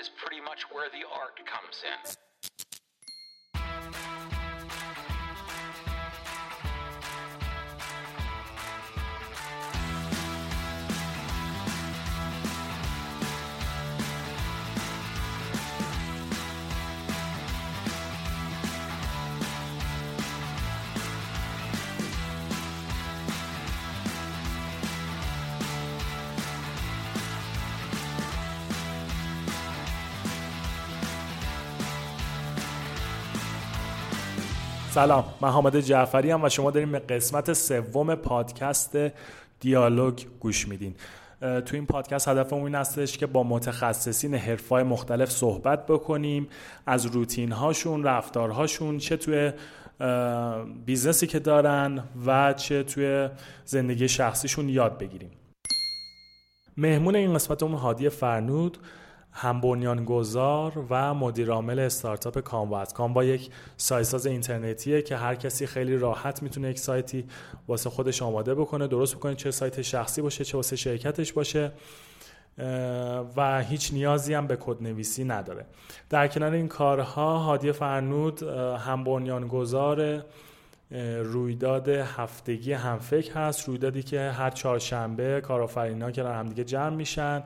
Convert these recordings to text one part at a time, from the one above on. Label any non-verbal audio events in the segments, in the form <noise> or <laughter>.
is pretty much where the art comes in. سلام من حامد جعفری ام و شما داریم به قسمت سوم پادکست دیالوگ گوش میدین. تو این پادکست هدفمون این هستش که با متخصصین حرفه های مختلف صحبت بکنیم از روتین هاشون رفتارهاشون چه توی business ی که دارن و چه توی زندگی شخصیشون یاد بگیریم. مهمون این قسمتمون هادی فرنود هم بنیانگذار و مدیرعامل استارتاپ کاموا است کاموا یک سایت اینترنتیه که هر کسی خیلی راحت می‌تونه یک سایتی واسه خودش آماده بکنه. درست بکنه چه سایت شخصی باشه چه واسه شرکتش باشه و هیچ نیازی هم به کد نویسی نداره. در کنار این کارها هادی فرنود هم بنیانگذار رویداد هفتگی همفکر هست. رویدادی که هر چهارشنبه که همدیگه جمع میشن.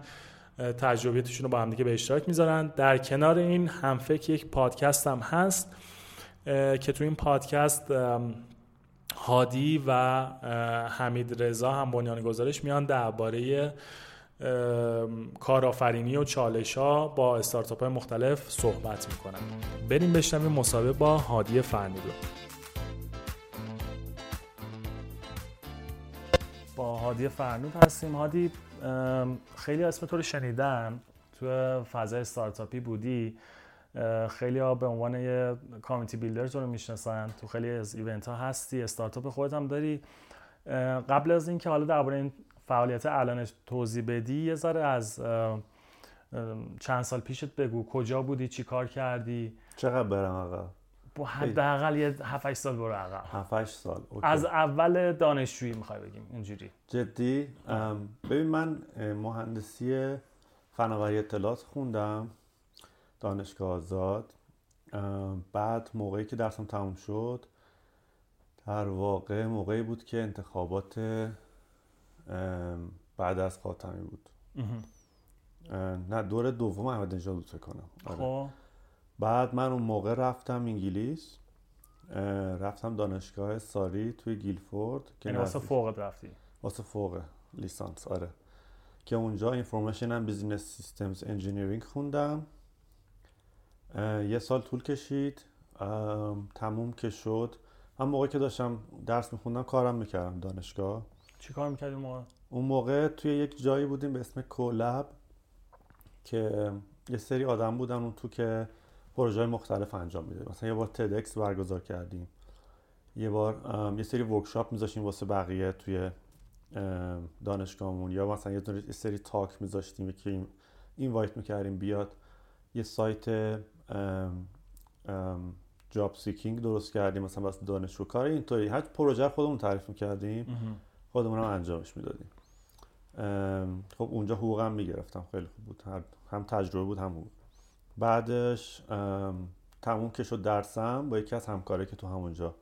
تجربیتشون رو با همدیگه به اشتراک می‌ذارن. در کنار این همفکر یک پادکست هم هست که تو این پادکست هادی و حمید رضا هم بنیان گزارش میان درباره کارآفرینی و چالش ها با استارتاپ های مختلف صحبت می‌کنن. بریم بشنویم مصاحبه با هادی فرنودو هادی فرنود هستیم. هادی خیلی اسم تو رو شنیدن تو فضای استارتاپی بودی. خیلی ها به عنوان یه community builder تو رو می‌شناسن. تو خیلی از event ها هستی استارتاپ خودت هم داری. قبل از اینکه حالا درباره این فعالیت الانش توضیح بدی یه ذره از چند سال پیشت بگو. کجا بودی؟ چی کار کردی؟ چقدر برم آقا؟ با حداقل یه 7 سال برو عقب. 7 سال okay. از اول دانشجویی می‌خوای بگیم اینجوری. جدی؟ ببین من مهندسی فناوری اطلاعات خوندم دانشگاه آزاد. بعد موقعی که درسم تموم شد در واقع موقعی بود که انتخابات بعد از خاتمی بود. نه دور دوم احمد نژاد بود فکر کنم. آره. خب. بعد من اون موقع رفتم انگلیس رفتم دانشگاه Surrey توی Guildford که یعنی واسه فوق رفتی؟ واسه فوق لیسانس آره. که اونجا information and business systems engineering خوندم. یه سال طول کشید تموم که شد. هم موقع که داشتم درس میخوندم کارم می‌کردم دانشگاه. چی کار می‌کردی موقع؟ اون موقع توی یک جایی بودیم به اسم CoLab که یه سری آدم بودن اون تو که پروژه مختلف انجام میده. مثلا یه بار TEDx برگزار کردیم. یه بار یه سری workshop میذاشتیم واسه بقیه توی دانشگاهمون. یا مثلا یه سری talk میذاشتیم که invite می‌کردیم بیاد. یه سایت job seeking درست کردیم. مثلا واسه دانشجو کار اینطوری. هر پروژه خودمون تعریف می‌کردیم. خودمون هم انجامش می‌دادیم. خب اونجا حقوقم می‌گرفتم. خیلی خوب بود. هم تجربه بود هم بود بعدش تموم که شد درسم با یکی از همکاره که تو همونجا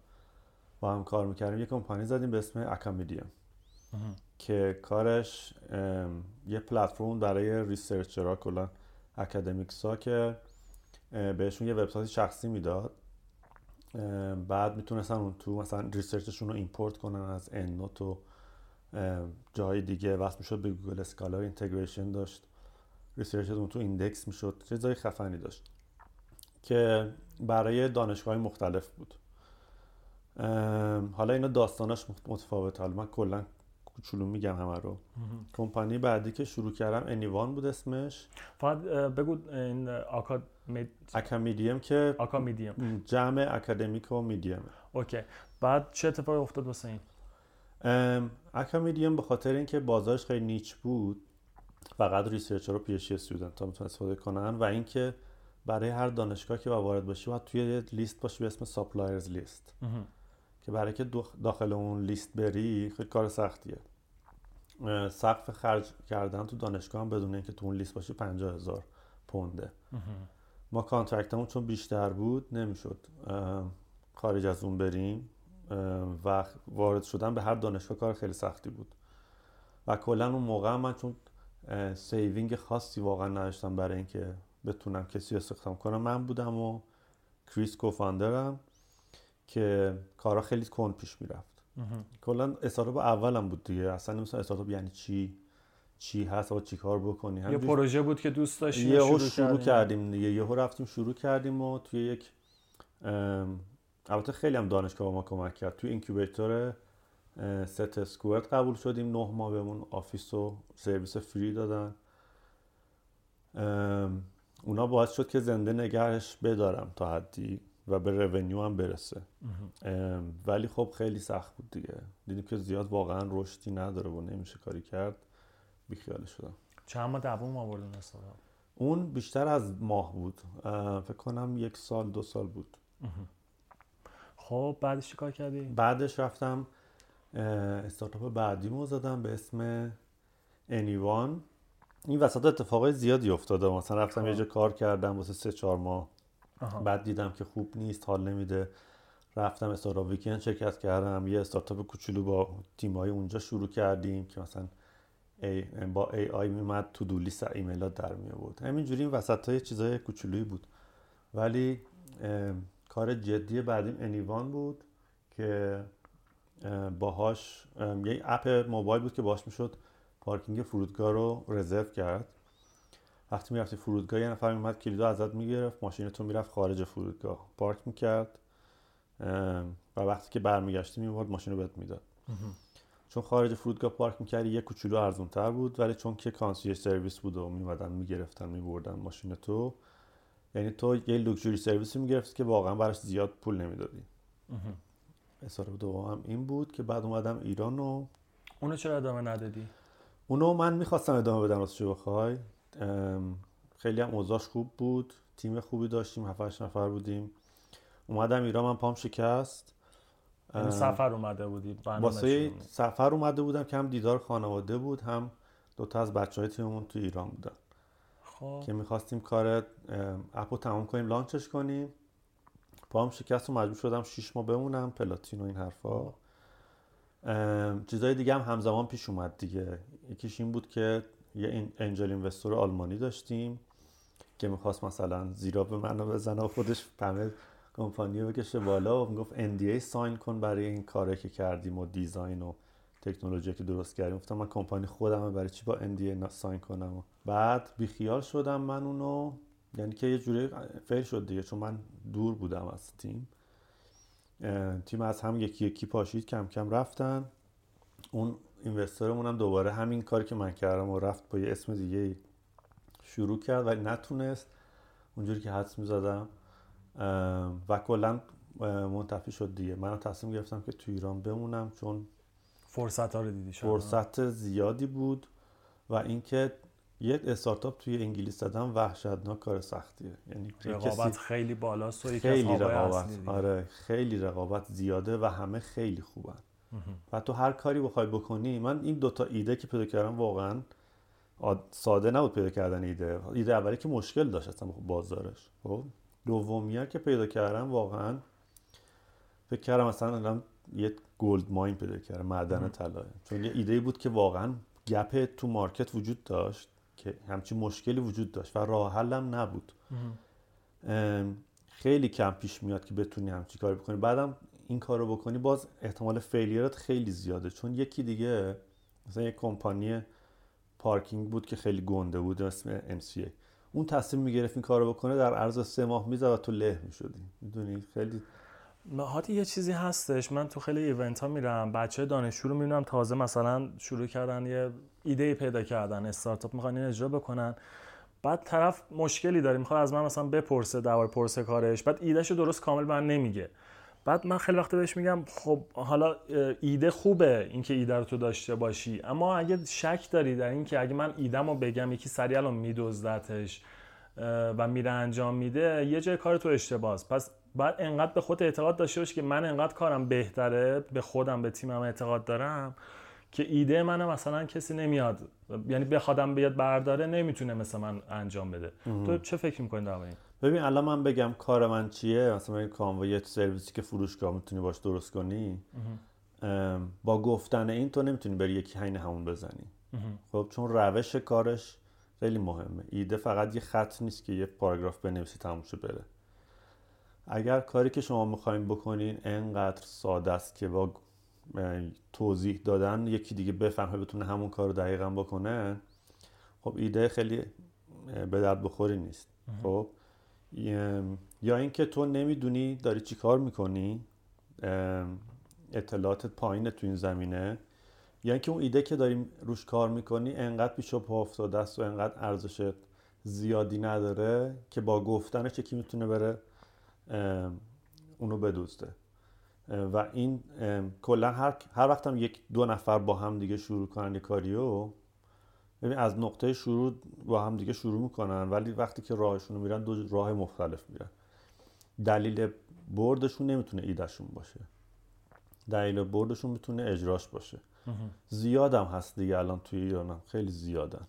با هم کار می‌کردیم یه کمپانی زدیم به اسم اکامیدیم که کارش یه پلتفرم برای researcher ها کلا academics ها که بهشون یه وبسایت شخصی می‌داد. بعد می‌تونستن اون تو مثلا research شون رو import کنن از EndNote و جای دیگه. وصل می‌شد به Google Scholar integration داشت. research تون تو index می‌شد چیزای خفنی داشت که برای دانشگاه مختلف بود. حالا اینا داستاناش متفاوت حالا من کلا کوچولو میگم همه رو. کمپانی بعدی که شروع کردم انیوان بود اسمش. فقط بگو این آکاد اکامیدیم که اکامیدیم جمع اکادمیک و میدیم OK. بعد چه اتفاقی افتاد واسه این؟ آکادمیک به خاطر اینکه بازارش خیلی niche بود. فقط researcher و PhD student ها می‌تونن استفاده کنن و اینکه برای هر دانشگاه که وارد باشی باید توی لیست باشی به اسم suppliers list که برای که داخل اون لیست بری خیلی کار سختیه. سقف خرج کردن تو دانشگاه هم بدون اینکه تو اون لیست باشی 50 هزار پونده. ما contract مون چون بیشتر بود نمی‌شد. خارج از اون بریم. و وارد شدن به هر دانشگاه کار خیلی سختی بود. و کلا اون موقع من چون saving خاصی واقعا نداشتم برای اینکه بتونم کسی استخدام کنم من بودم و کریس co-founder م که کارا خیلی کند پیش می‌رفت. کلا استارتاپ اولم بود دیگه. اصلا نمی‌دونم استارتاپ یعنی چی چی هست و چی کار بکنی. یه پروژه بود که دوست داشتیم یه شروع, شروع کردیم. دیگه. یهو رفتیم شروع کردیم و توی یک البته خیلی هم دانشگاه ما کمک کرد. توی incubator SETsquared قبول شدیم. نه ماه بهمون آفیس و سرویس free دادن. اونا باعث شد که زنده نگهش بدارم تا حدی و به revenue هم برسه. ولی خب خیلی سخت بود دیگه. دیدیم که زیاد واقعا رشدی نداره و نمیشه کاری کرد. بیخیال شدم. چند ماه دوم آوردن اون بیشتر از ماه بود. فکر کنم یک سال دو سال بود. خب بعدش چی کار کردی؟ بعدش رفتم استارتاپ بعدی زدم به اسم انیوان این وسط اتفاقای زیادی افتاده. مثلا رفتم یه خب. جا کار کردم واسه سه چهار ماه. بعد دیدم که خوب نیست حال نمیده. رفتم Startup Weekend شرکت کردم. یه استارتاپ کوچولو با تیمای اونجا شروع کردیم که مثلا ای با AI میومد to-do list ایمیلات در می آورد همینجوری این وسط های چیزای کوچولویی بود. ولی کار جدی بعدیم انیوان بود که باهاش یه اپ موبایل بود که باهاش می‌شد پارکینگ فرودگاه رو رزرو کرد. وقتی می‌رفتی فرودگاه یه نفر میومد کلیدو ازت می‌گرفت ماشینتو می‌رفت خارج فرودگاه پارک می‌کرد. و وقتی که برمیگشتی میاورد ماشین رو بهت می‌داد. چون خارج فرودگاه پارک می‌کردی یه کوچولو ارزون تر بود ولی چون که concierge service بود و میومدن می‌گرفتن میبردن ماشینتو یعنی تو یه luxury service ی می‌گرفتی که واقعا براش زیاد پول نمی‌دادی. استارتاپ دوم هم این بود که بعد اومدم ایران و اونو چرا ادامه ندادی؟ اونو من می‌خواستم ادامه بدم راستش بخوای؟ خیلی هم اوضاعش خوب بود تیم خوبی داشتیم هفت هشت نفر بودیم. اومدم ایران من پام شکست. یعنی سفر اومده بودی واسه سفر اومده بودم که هم دیدار خانواده بود هم دوتا از بچه های تیممون تو ایران بودن. خب. که می‌خواستیم کار اپو تمام کنیم لانچش کنیم. پام شکست و مجبور شدم شیش ماه بمونم پلاتین و این حرفا. چیزای دیگه هم همزمان پیش اومد دیگه. یکیش این بود که یه انجل اینوستور آلمانی داشتیم که می‌خواست مثلا زیرا به منو بزنه و خودش همه کمپانی رو بکشه بالا و می‌گفت NDA ساین کن برای این کاری که کردیم و دیزاین و تکنولوژی که درست کردیم. گفتم من کمپانی خودم برای چی با NDA ساین کنم؟ و بعد بیخیال شدم من اونو. یعنی که یه جوری فیل شد دیگه چون من دور بودم از تیم. تیم از هم یکی یکی پاشید کم کم رفتن. اون اینوسترمون هم دوباره همین کاری که من کردم و رفت با یه اسم دیگه شروع کرد ولی نتونست. اونجوری که حدس می‌زدم و کلا منتفی شد دیگه. من تصمیم گرفتم که تو ایران بمونم چون فرصت ها رو دیدی فرصت زیادی بود و اینکه یک استارتاپ توی انگلیس زدن وحشتناک کار سختیه. یعنی رقابت خیلی بالاست و خیلی رقابت. آره خیلی رقابت زیاده و همه خیلی خوبن. و تو هر کاری بخوای بکنی من این دوتا ایده که پیدا کردم واقعا ساده نبود پیدا کردن ایده. ایده اولی که مشکل داشت اصلا بازارش. خب دومی که پیدا کردم واقعا فکر کردم مثلا الان یه gold mine پیدا کردم معدن طلا چون یه ایده بود که واقعا gap تو market وجود داشت. که همچین مشکلی وجود داشت و راه حلم نبود. خیلی کم پیش میاد که بتونی همچین کاری بکنی. بعدم این کار رو بکنی باز احتمال failure ات خیلی زیاده. چون یکی دیگه مثلا یک کمپانی پارکینگ بود که خیلی گنده بود اسم MCA اون تصمیم می‌گرفت این کارو بکنه در عرض سه ماه می‌زد و تو له می‌شدی. می‌دونی؟ خیلی هاتی یه چیزی هستش. من تو خیلی ایونت ها میرم بچه دانشجو رو می‌بینم تازه مثلا شروع کردن یه ایده پیدا کردن استارتاپ می‌خوان این اجرا بکنن. بعد طرف مشکلی داره می‌خواد از من مثلا بپرسه دوار پرسه کارش بعد ایدهشو درست کامل من نمیگه. بعد من خیلی وقت بهش میگم خب حالا ایده خوبه اینکه ایده رو تو داشته باشی اما اگه شک داری در اینکه اگه من ایدم بگم یکی سریع الان میدزدتش و میره انجام میده یه جای کار تو اشتباهه پس بعد انقدر به خود اعتقاد داشته باشی که من انقدر کارم بهتره به خودم به تیمم اعتقاد دارم که ایده منو مثلا کسی نمیاد. یعنی بخوادم بیاد برداره نمی‌تونه مثل من انجام بده. تو چه فکر می‌کنی در این؟ ببین الان من بگم کار من چیه؟ مثلا این کانوا یه سرویسی که فروشگاه می‌تونی باش درست کنی؟ با گفتن این تو نمی‌تونی بری یکی حین همون بزنی. خب چون روش کارش خیلی مهمه. ایده فقط یه خط نیست که یه پاراگراف بنویسی تموم بره. اگر کاری که شما می‌خواین بکنین انقدر ساده است که با توضیح دادن یکی دیگه بفهمه بتونه همون کار رو دقیقا بکنه خب ایده خیلی به درد بخوری نیست. خب یا اینکه تو نمی‌دونی داری چی کار می‌کنی اطلاعاتت پایینه تو این زمینه یا اینکه اون ایده که داری روش کار می‌کنی انقدر پیش و پا افتاده است و انقدر ارزش زیادی نداره که با گفتنش یکی می‌تونه بره اونو بدوزده اه، و این کلا هر هر وقت هم یک دو نفر با هم دیگه شروع کنن یه کاریو ببین از نقطه شروع با هم دیگه شروع می‌کنن ولی وقتی که راهشون رو میرن دو راه مختلف میرن. دلیل بردشون نمی‌تونه ایدهشون باشه. دلیل بردشون می‌تونه اجراش باشه. زیادم هست دیگه الان توی ایرانم. خیلی زیادن.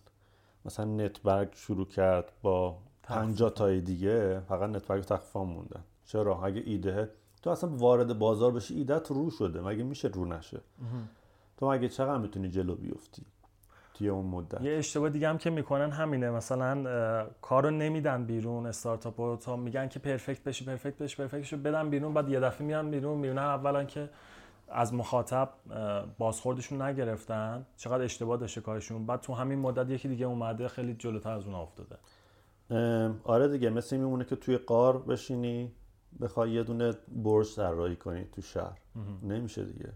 مثلا نتبرگ شروع کرد با 50 تای دیگه فقط نتبرگ تخفیف موندن چرا؟ اگه ایده تو اصلا وارد بازار بشی ایدهت رو شده مگه میشه رو نشه؟ تو مگه چقدر می‌تونی جلو بیفتی توی اون مدت؟ یه اشتباه دیگه هم که می‌کنن همینه. مثلا کارو نمیدن بیرون استارتاپ رو. تا میگن که پرفکت بشی پرفکت بشی پرفکت بشی بدن بیرون بعد یه دفعه میان بیرون. می‌بینن اولا که از مخاطب بازخوردشون نگرفتن. چقدر اشتباه داشته کارشون. بعد تو همین مدت یکی دیگه اومده خیلی جلوتر از اون افتاده. آره دیگه مثل میمونه که توی قار بشینی. بخوای یه دونه برج طراحی کنی تو شهر. نمیشه دیگه.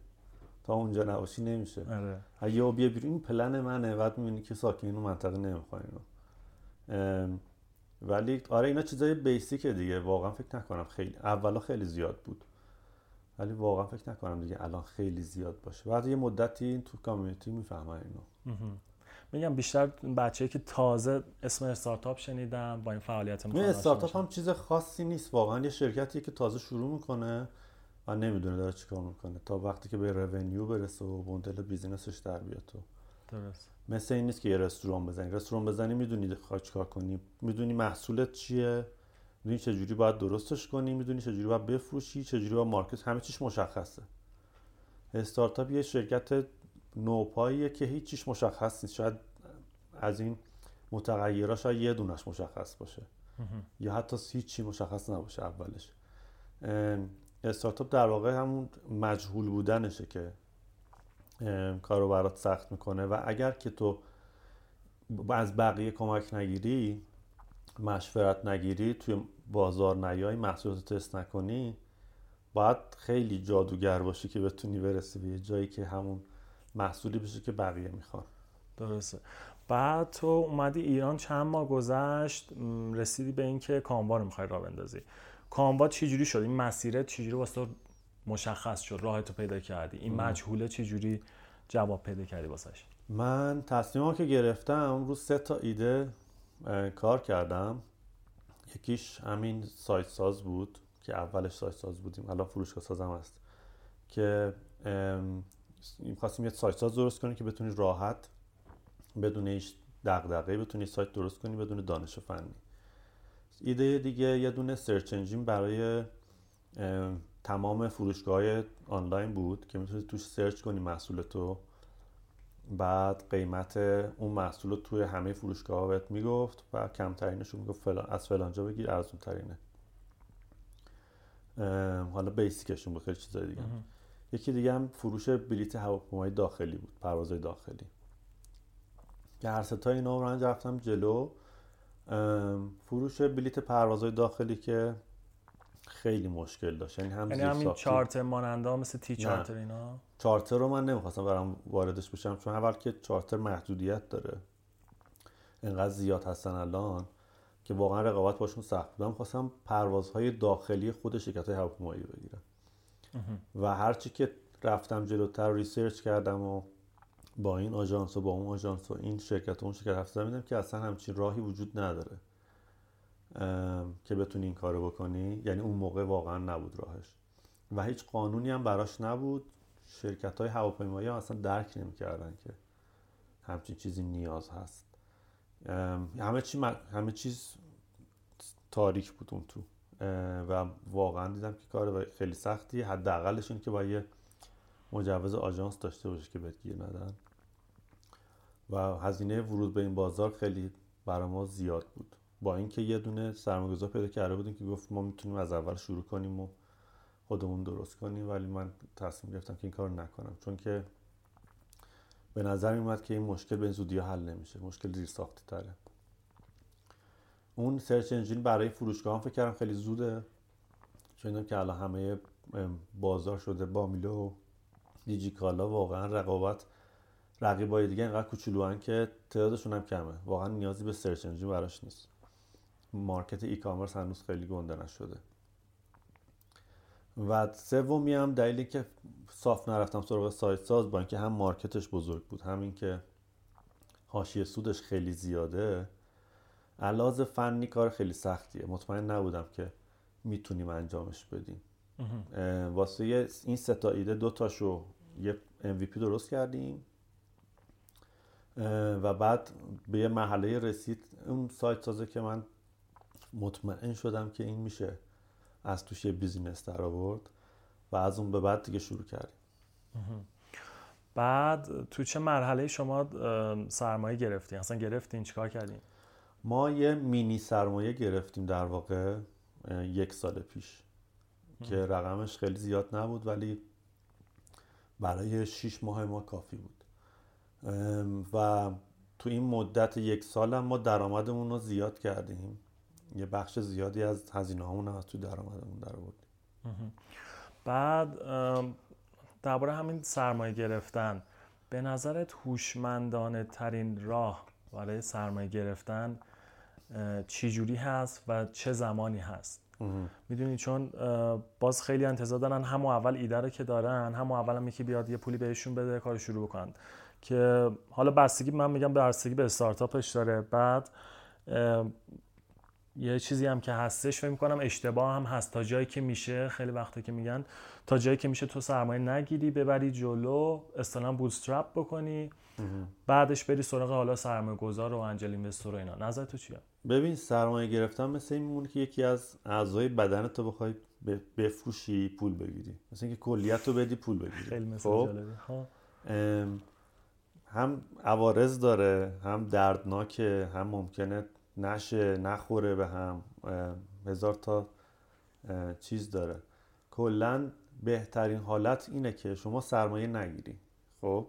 تا اونجا نباشی نمیشه. آره. اگه بیا بیرون این پلن منه. بعد می‌بینی که ساکنین اون منطقه نمی‌خوان اینو ولی آره اینا چیزای بیسیکه دیگه. واقعا فکر نکنم خیلی اولا خیلی زیاد بود. ولی واقعا فکر نکنم دیگه الان خیلی زیاد باشه. بعد یه مدتی تو کامیونیتی می‌فهمن اینو. میگم بیشتر بچه‌ای که تازه اسم استارتاپ شنیدم با این فعالیت این می‌خوان استارتاپ. هم چیز خاصی نیست. واقعا یه شرکتیه که تازه شروع می‌کنه و نمی‌دونه داره چیکار می‌کنه. تا وقتی که به رونیو برسه و مدل بیزینسش در بیاد تو. درست. مثل این نیست که یه رستوران بزنی. رستوران بزنی می‌دونی خواهی چیکار کنی. می‌دونی محصولت چیه. می‌دونی چجوری باید درستش کنی. می‌دونی چجوری باید بفروشی. چجوری باید مارکت. همه چیش مشخصه. استارتاپ یه شرکت نوپاییه که هیچ چیش مشخص نیست. شاید از این متغیرها شاید یه دونش مشخص باشه. یا حتی هیچی مشخص نباشه اولش. استارتاپ در واقع همون مجهول بودنشه که کارو برات سخت می‌کنه. و اگر که تو از بقیه کمک نگیری مشورت نگیری توی بازار نیای محصولات تست نکنی باید خیلی جادوگر باشی که بتونی برسی به یه جایی که همون محصولی بشه که بقیه می‌خوان. درسته. بعد تو اومدی ایران چند ماه گذشت رسیدی به اینکه کانوا رو می‌خوای راه بندازی. کانوا چجوری شد؟ این مسیرت چجوری واسه تو مشخص شد؟ راهتو پیدا کردی. این مجهوله چجوری جواب پیدا کردی واسش؟ من تصمیمم که گرفتم رو سه تا ایده کار کردم. یکیش همین سایت ساز بود که اولش سایت ساز بودیم. الان فروشگاه سازم هست. که ام، خواستیم یه سایت ساز درست کنیم که بتونی راحت بدون هیچ دغدغه‌ای بتونی سایت درست کنی بدون دانش فنی. ایده دیگه یه دونه سرچ انجین برای ام، تمام فروشگاه آنلاین بود که می‌تونی توش سرچ کنی محصولتو بعد قیمت اون محصول رو توی همه فروشگاه ها بهت می‌گفت و کمترینش رو می‌گفت فلان از فلانجا بگیر ارزون ترینه حالا بیسیکشون خیلی چیزای دیگه. یکی دیگه هم فروش بلیت هواپیمای داخلی بود پروازهای داخلی. که هر ستا اینا رو رفتم جلو. فروش بلیت پروازهای داخلی که خیلی مشکل داشت. یعنی هم یعنی همین ماننده ها مثل تی. چارتر اینا؟ چارتر رو من نمی‌خواستم برم واردش بشم چون اول که چارتر محدودیت داره. انقدر زیاد هستن الان که واقعا رقابت باشون سخت بود. من خواستم پروازهای داخلی خود شرکت های هواپیمایی بگیرم. و هرچی که رفتم جلوتر research کردم و با این آژانس و با اون آژانس و این شرکت و اون شرکت حرف زدم که اصلا همچین راهی وجود نداره که بتونی این کارو بکنی. یعنی اون موقع واقعا نبود راهش. و هیچ قانونی هم براش نبود. شرکت های هواپیمایی هم اصلا درک نمی‌کردن که همچین چیزی نیاز هست. همه چی همه چیز تاریک بود اون تو. و واقعا دیدم که کار خیلی سختی. حداقلش این که با یه مجوز آژانس داشته باشه که بهت گیر ندن. و هزینه ورود به این بازار خیلی برای ما زیاد بود. با اینکه یه دونه سرمایه‌گذار پیدا کرده بودیم که گفت ما می‌تونیم از اول شروع کنیم و خودمون درست کنیم ولی من تصمیم گرفتم که این کار نکنم. چون که به نظر میومد که این مشکل به زودی حل نمیشه. مشکل زیر ساختی تره اون سرچ انجین برای فروشگاه هم فکر کردم خیلی زوده. چون که الان همه بازار شده با میلو و دیجیکالا واقعا رقابت رقیبای دیگه اینقدر کوچولو که تعدادشون هم کمه. واقعا نیازی به سرچ انجین براش نیست. مارکت ای کامرس هنوز خیلی گنده نشده. و سومی هم دلیلی که صاف نرفتم سراغ سایت ساز با اینکه هم مارکتش بزرگ بود همین که حاشیه سودش خیلی زیاده. علاوه فنی کار خیلی سختیه. مطمئن نبودم که می‌تونیم انجامش بدیم. واسه این سه تا ایده دو تاشو یه MVP درست کردیم. و بعد به یه محله رسید. اون سایت سازه که من مطمئن شدم که این میشه از توش یه بیزینس در آورد و از اون به بعد دیگه شروع کردیم. بعد تو چه مرحله شما سرمایه گرفتین؟ اصلا گرفتین؟ چیکار کردین؟ ما یه مینی سرمایه گرفتیم در واقع یک سال پیش که رقمش خیلی زیاد نبود ولی برای شیش ماه ما کافی بود. و تو این مدت یک سال هم ما درآمدمون رو زیاد کردیم. یه بخش زیادی از هزینه همون از تو درآمدمون در آوردیم. بعد درباره همین سرمایه گرفتن به نظرت هوشمندانه ترین راه برای سرمایه گرفتن چی جوری هست و چه زمانی هست. می‌دونی چون باز خیلی انتظار دارن همو اول ایده رو که دارن همو اول هم یکی بیاد یه پولی بهشون بده کار شروع بکنن. که حالا بستگی من میگم به بستگی به استارتاپش داره. بعد یه چیزی هم که هستش فکر می‌کنم اشتباه هم هست. تا جایی که میشه خیلی وقتا که میگن تا جایی که میشه تو سرمایه نگیری ببری جلو اصطلاحا بوتسترپ بکنی. بعدش بری سراغ حالا سرمایه گذار و انجل اینوستور و اینا. نظر تو چیه؟ ببین سرمایه گرفتن مثل این میمونه که یکی از اعضای بدن تو بخوای بفروشی پول بگیری. مثل اینکه کلیت رو بدی پول بگیری. خیلی مثل خب؟ هم عوارض داره هم دردناکه هم ممکنه نشه نخوره به هم. هزار تا چیز داره. کلا بهترین حالت اینه که شما سرمایه نگیری. خب؟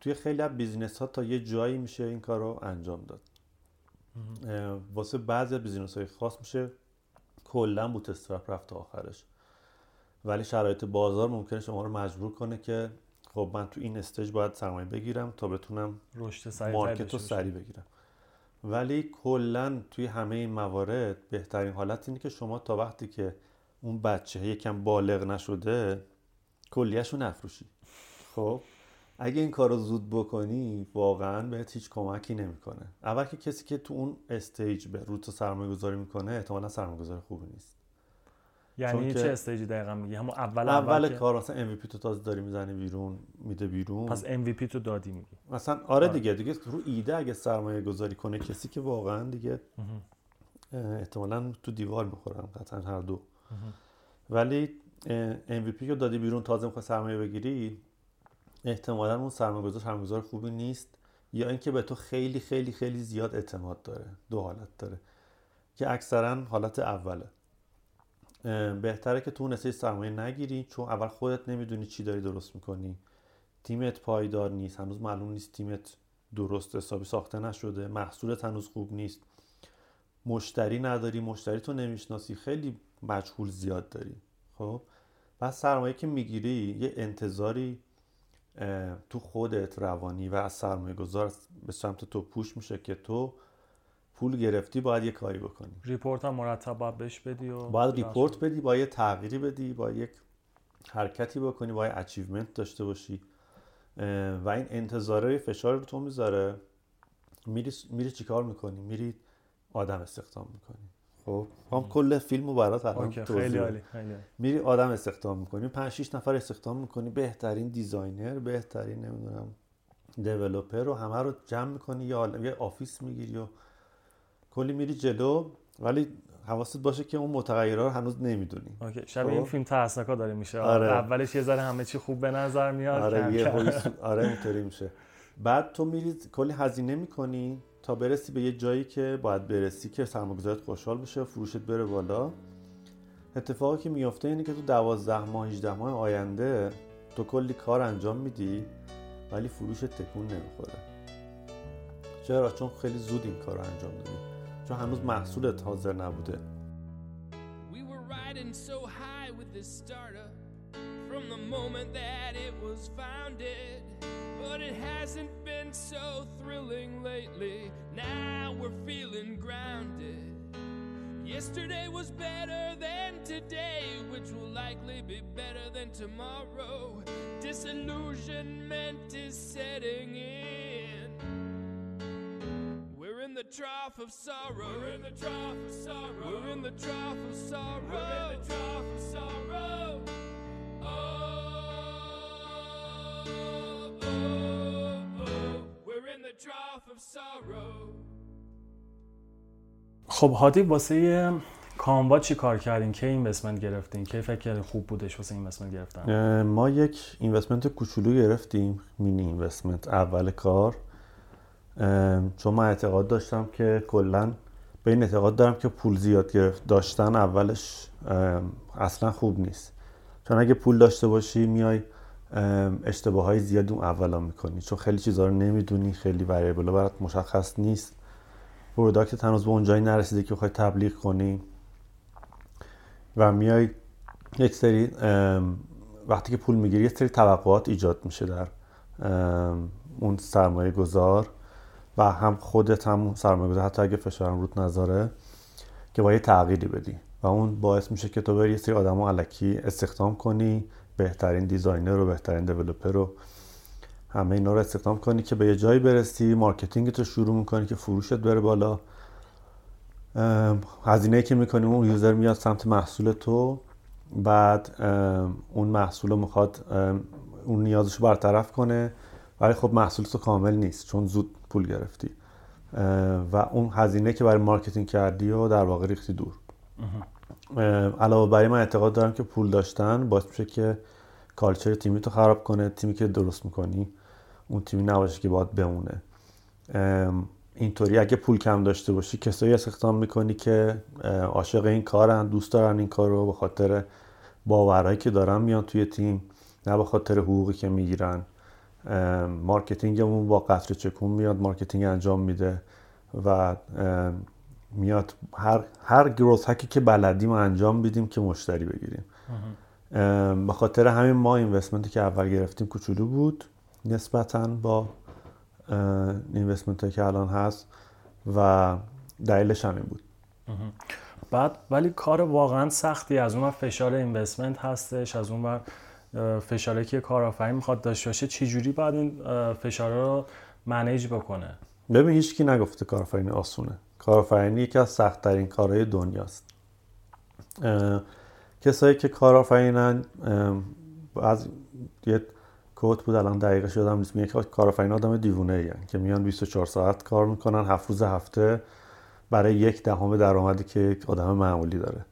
توی خیلی از business ها تا یه جایی میشه این کار رو انجام داد. واسه بعضی business های خاص میشه کلا bootstrap رفت آخرش. ولی شرایط بازار ممکنه شما رو مجبور کنه که خب من تو این stage باید سرمایه بگیرم تا بتونم market رو سریع بگیرم. ولی کلا توی همه این موارد بهترین حالت اینه که شما تا وقتی که اون بچه یکم بالغ نشده کلیهشو نفروشی. خب؟ اگه این کار رو زود بکنی واقعا بهت هیچ کمکی نمی‌کنه. اول که کسی که تو اون استیج به رو تو سرمایه گذاری می‌کنه احتمالا سرمایه گذاری خوبی نیست. یعنی چه استیجی دقیقا میگی؟ همون اول اول, اول کار مثلا MVP تو تازه داری می‌زنی بیرون میده بیرون. پس MVP تو دادی میگی. مثلا آره, آره. دیگه دیگه رو ایده اگه سرمایه گذاری کنه کسی که واقعا دیگه احتمالا تو دیوار می‌خورن قطعا هر دو. ولی MVP رو دادی بیرون تازه می‌خوای سرمایه بگیری احتمالا اون سرمایه گذار سرمایه خوبی نیست یا اینکه به تو خیلی خیلی خیلی زیاد اعتماد داره دو حالت داره که اکثرا حالت اوله. بهتره که تو اون سرمایه نگیری چون اول خودت نمی‌دونی چی داری درست می‌کنی. تیمت پایدار نیست هنوز معلوم نیست تیمت درست حسابی ساخته نشده محصولت هنوز خوب نیست. مشتری نداری مشتریتو نمی‌شناسی خیلی مجهول زیاد داری. خب؟ پس سرمایه که می‌گیری یه انتظاری تو خودت روانی و از سرمایه گذار به سمت تو push میشه که تو پول گرفتی باید یه کاری بکنی. report هم مرتب باید بهش بدی و باید report بدی باید یه تغییری بدی باید یک حرکتی بکنی باید achievement داشته باشی. و این انتظاره فشار رو تو می‌ذاره. میری, میری چیکار می‌کنی؟ میری آدم استخدام می‌کنی. خب هم کل فیلم رو برات الان خیلی. عالی. میری آدم استخدام می‌کنی 5 6 نفر استخدام می‌کنی بهترین designer بهترین نمی‌دونم developer رو همه رو جمع می‌کنی یا عالم- یه office می‌گیری و کلی میری جلو ولی حواست باشه که اون متغیرها رو هنوز نمی‌دونی OK شبیه این خب. فیلم ترسناکا داره میشه آره. اولش یه ذره همه چی خوب به نظر میاد آره یه آره اینطوری میشه بعد تو میری کلی هزینه می‌کنی تا برسی به یه جایی که باید برسی که سرمایه‌گذارت خوشحال بشه فروشت بره بالا. اتفاقی که میفته اینه که تو 12 ماه 18 ماه آینده تو کلی کار انجام میدی ولی فروش تکون نمی‌خوره. چرا؟ چون خیلی زود این کار رو انجام دادی. چون هنوز محصولت حاضر نبوده. Were riding so high with this startup from the moment that it. But it hasn't been so thrilling lately. Now we're feeling grounded. Yesterday was better than today, which will likely be better than tomorrow. Disillusionment is setting in. We're in the trough of sorrow. We're in the trough of sorrow. We're in the trough of sorrow. We're in the trough of sorrow. Oh. خب هادی واسه کاموا چی کار کردین؟ کی اینوستمنت گرفتین؟ کی فکر کردین خوب بودش واسه اینوستمنت گرفتن؟ ما یک اینوستمنت کوچولو گرفتیم مینی اینوستمنت اول کار. چون من اعتقاد داشتم که کلا به این اعتقاد دارم که پول زیاد گرفت داشتن اولش اصلا خوب نیست. چون اگه پول داشته باشی میای اشتباه های زیادی اون اولا می‌کنی. چون خیلی چیزها رو نمی‌دونی خیلی وریبل برات مشخص نیست. پروداکت هنوز به اونجایی نرسیده که بخوای تبلیغ کنی. و میای یک سری وقتی که پول می‌گیری یک سری توقعات ایجاد میشه در اون سرمایه گذار و هم خودت هم سرمایه گذار حتی اگه فشارم روت نذاره که باید تغییری بدی. و اون باعث میشه که تو بری یه سری آدم الکی استخدام کنی. بهترین designer رو بهترین developer رو. همه اینا رو استخدام کنی که به یه جایی برسی marketing تو شروع می‌کنی که فروشت بره بالا. هزینه که می‌کنی اون user میاد سمت محصول تو. بعد اون محصول رو می‌خواد اون نیازش رو برطرف کنه. ولی خب محصول تو کامل نیست چون زود پول گرفتی. و اون هزینه که برای marketing کردی و در واقع ریختی دور. علاوه بر من اعتقاد دارم که پول داشتن باعث میشه که culture تیمی تو خراب کنه. تیمی که درست می‌کنی اون تیمی نباشه که باید بمونه. اینطوری اگه پول کم داشته باشی کسایی استخدام می‌کنی که عاشق این کارن دوست دارن این کار رو به خاطر باورهایی که دارن میان توی تیم نه به خاطر حقوقی که می‌گیرن. marketing مون با قطره چکون میاد marketing انجام میده و میاد هر هر growth hack ی که بلدیم انجام بدیم که مشتری بگیریم. به خاطر همین ما investment ی که اول گرفتیم کوچولو بود نسبتا با اینوستمنت که الان هست و دلیلش همین بود. بعد ولی کار واقعا سختی از اون فشار اینوستمنت هستش از اون فشاری که کارآفرین می‌خواد داشته باشه چه جوری باید این فشار رو منیج بکنه؟ ببین هیچکی نگفته کارآفرینی آسونه. کارآفرینی یکی از سخت ترین کارهای دنیاست. کسایی که کارآفرینن از یه کوت بود الان دقیقه شدم نیست میگه کارآفرین آدم دیوونه ای که میان 24 ساعت کار می‌کنن هفت روز هفته برای یک دهم درآمدی که یک آدم معمولی داره.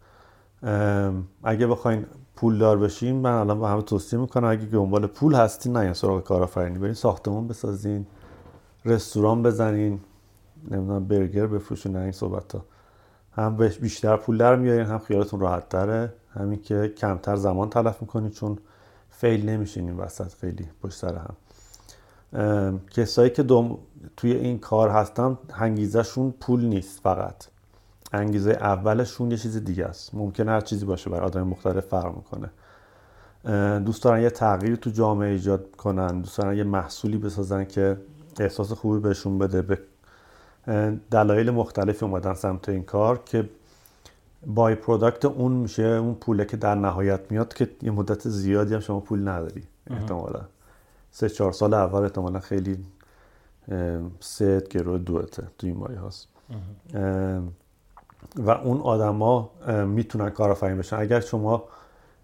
اگه بخواین پول دار بشین من الان به همه توصیه می‌کنم اگه دنبال پول هستین نه سراغ کارآفرینی برین ساختمون بسازین رستوران بزنین. نمی‌دونم برگر بفروشین این صحبت ها هم بیشتر پول در میارین هم خیالتون راحت تره همین که کمتر زمان تلف می‌کنین چون فیل نمیشین این وسط خیلی پشت سر هم. کسایی که دوم توی این کار هستن انگیزشون پول نیست فقط. انگیزه اولشون یه چیز دیگه است. ممکنه هر چیزی باشه برای آدم مختلف فرق می‌کنه. دوست دارن یه تغییر تو جامعه ایجاد کنن. دوست دارن یه محصولی بسازن که احساس خوبی بهشون بده به دلایل مختلفی اومدن سمت این کار که بای پروداکت اون میشه اون پوله که در نهایت میاد که یه مدت زیادی هم شما پول نداری احتمالا. سه چهار سال اول احتمالا خیلی سه گرو دوته تو این مایه هاست. و اون آدما می‌تونن کارآفرین بشن. اگر شما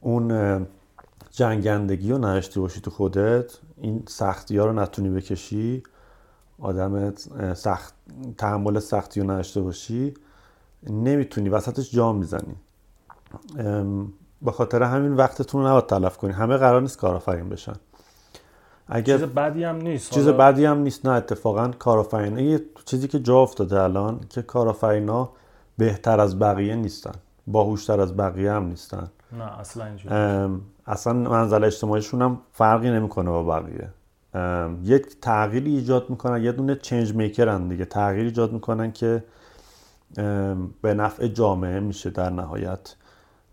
اون جنگندگی رو نداشته باشی تو خودت این سختی ها رو نتونی بکشی آدمت اه، سخت تحمل سختی رو نداشته باشی نمی‌تونی وسطش جا می‌زنی. به خاطر همین وقتتون رو نباید تلف کنی. همه قرار نیست کارآفرین بشن. اگر چیز بدی هم نیست. چیز بدی هم نیست نه اتفاقا کارآفرین. یه چیزی که جا افتاده الان که کارآفرینا بهتر از بقیه نیستن. باهوشتر از بقیه هم نیستن. نه اصلا اینجوری اصلا منزل اجتماعیشون هم فرقی نمی‌کنه با بقیه. یک تغییری ایجاد می‌کنن یه دونه چنج میکرن دیگه تغییر ایجاد می‌کنن که به نفع جامعه میشه در نهایت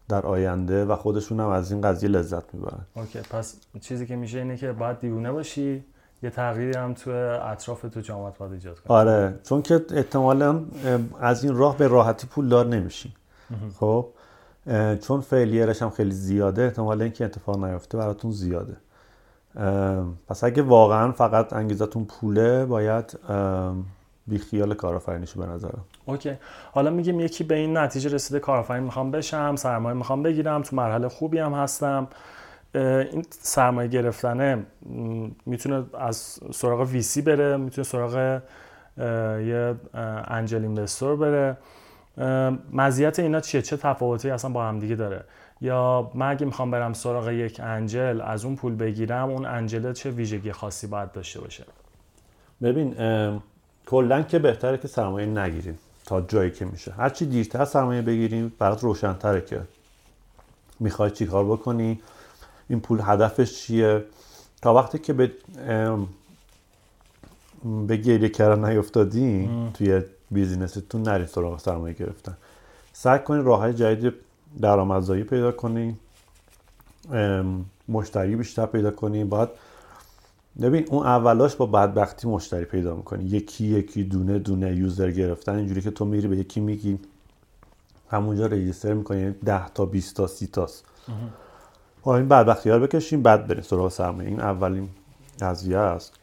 در آینده و خودشون هم از این قضیه لذت می‌برن. اوکی پس چیزی که میشه اینه که باید دیوونه باشی یه تغییری هم تو اطراف تو جامعه باید ایجاد کنی. آره چون که احتمالا از این راه به راحتی پولدار نمیشی خب چون فعلیرش هم خیلی زیاده احتمال اینکه اتفاق نیفته براتون زیاده. پس اگه واقعا فقط انگیزتون پوله باید ام، بیخیال کارآفرینیشو به نظرم. اوکی. حالا میگیم یکی به این نتیجه رسیده کارآفرین می‌خوام بشم سرمایه می‌خوام بگیرم تو مرحله خوبی هم هستم. این سرمایه گرفتنه می‌تونه از سراغ ویسی بره می‌تونه سراغ یه انجل اینوستور بره. مزیت اینا چیه؟ چه تفاوتی اصلا با هم دیگه داره؟ یا من اگه می‌خوام برم سراغ یک انجل از اون پول بگیرم اون انجل چه ویژگی خاصی باید داشته باشه؟ ببین کلا که بهتره که سرمایه نگیریم تا جایی که میشه. هرچی دیرتر سرمایه بگیریم برات روشنتره که می‌خوای چی کار بکنی این پول هدفش چیه؟ تا وقتی که به به گریه کردن نیفتادی توی بیزینستون نرید سراغ سرمایه گرفتن. سعی کنید راه های جدید درآمدزایی پیدا کنی مشتری بیشتر پیدا کنی. باید ببین اون اولاش با بدبختی مشتری پیدا می‌کنی. یکی یکی دونه دونه یوزر گرفتن. اینجوری که تو میری به یکی میگی همونجا رجیستر می‌کنی. یعنی 10 تا 20 تا 30 تاست. با این بدبختی ها رو بکشیم بعد بریم سراغ سرمایه. این اولین قضیه است.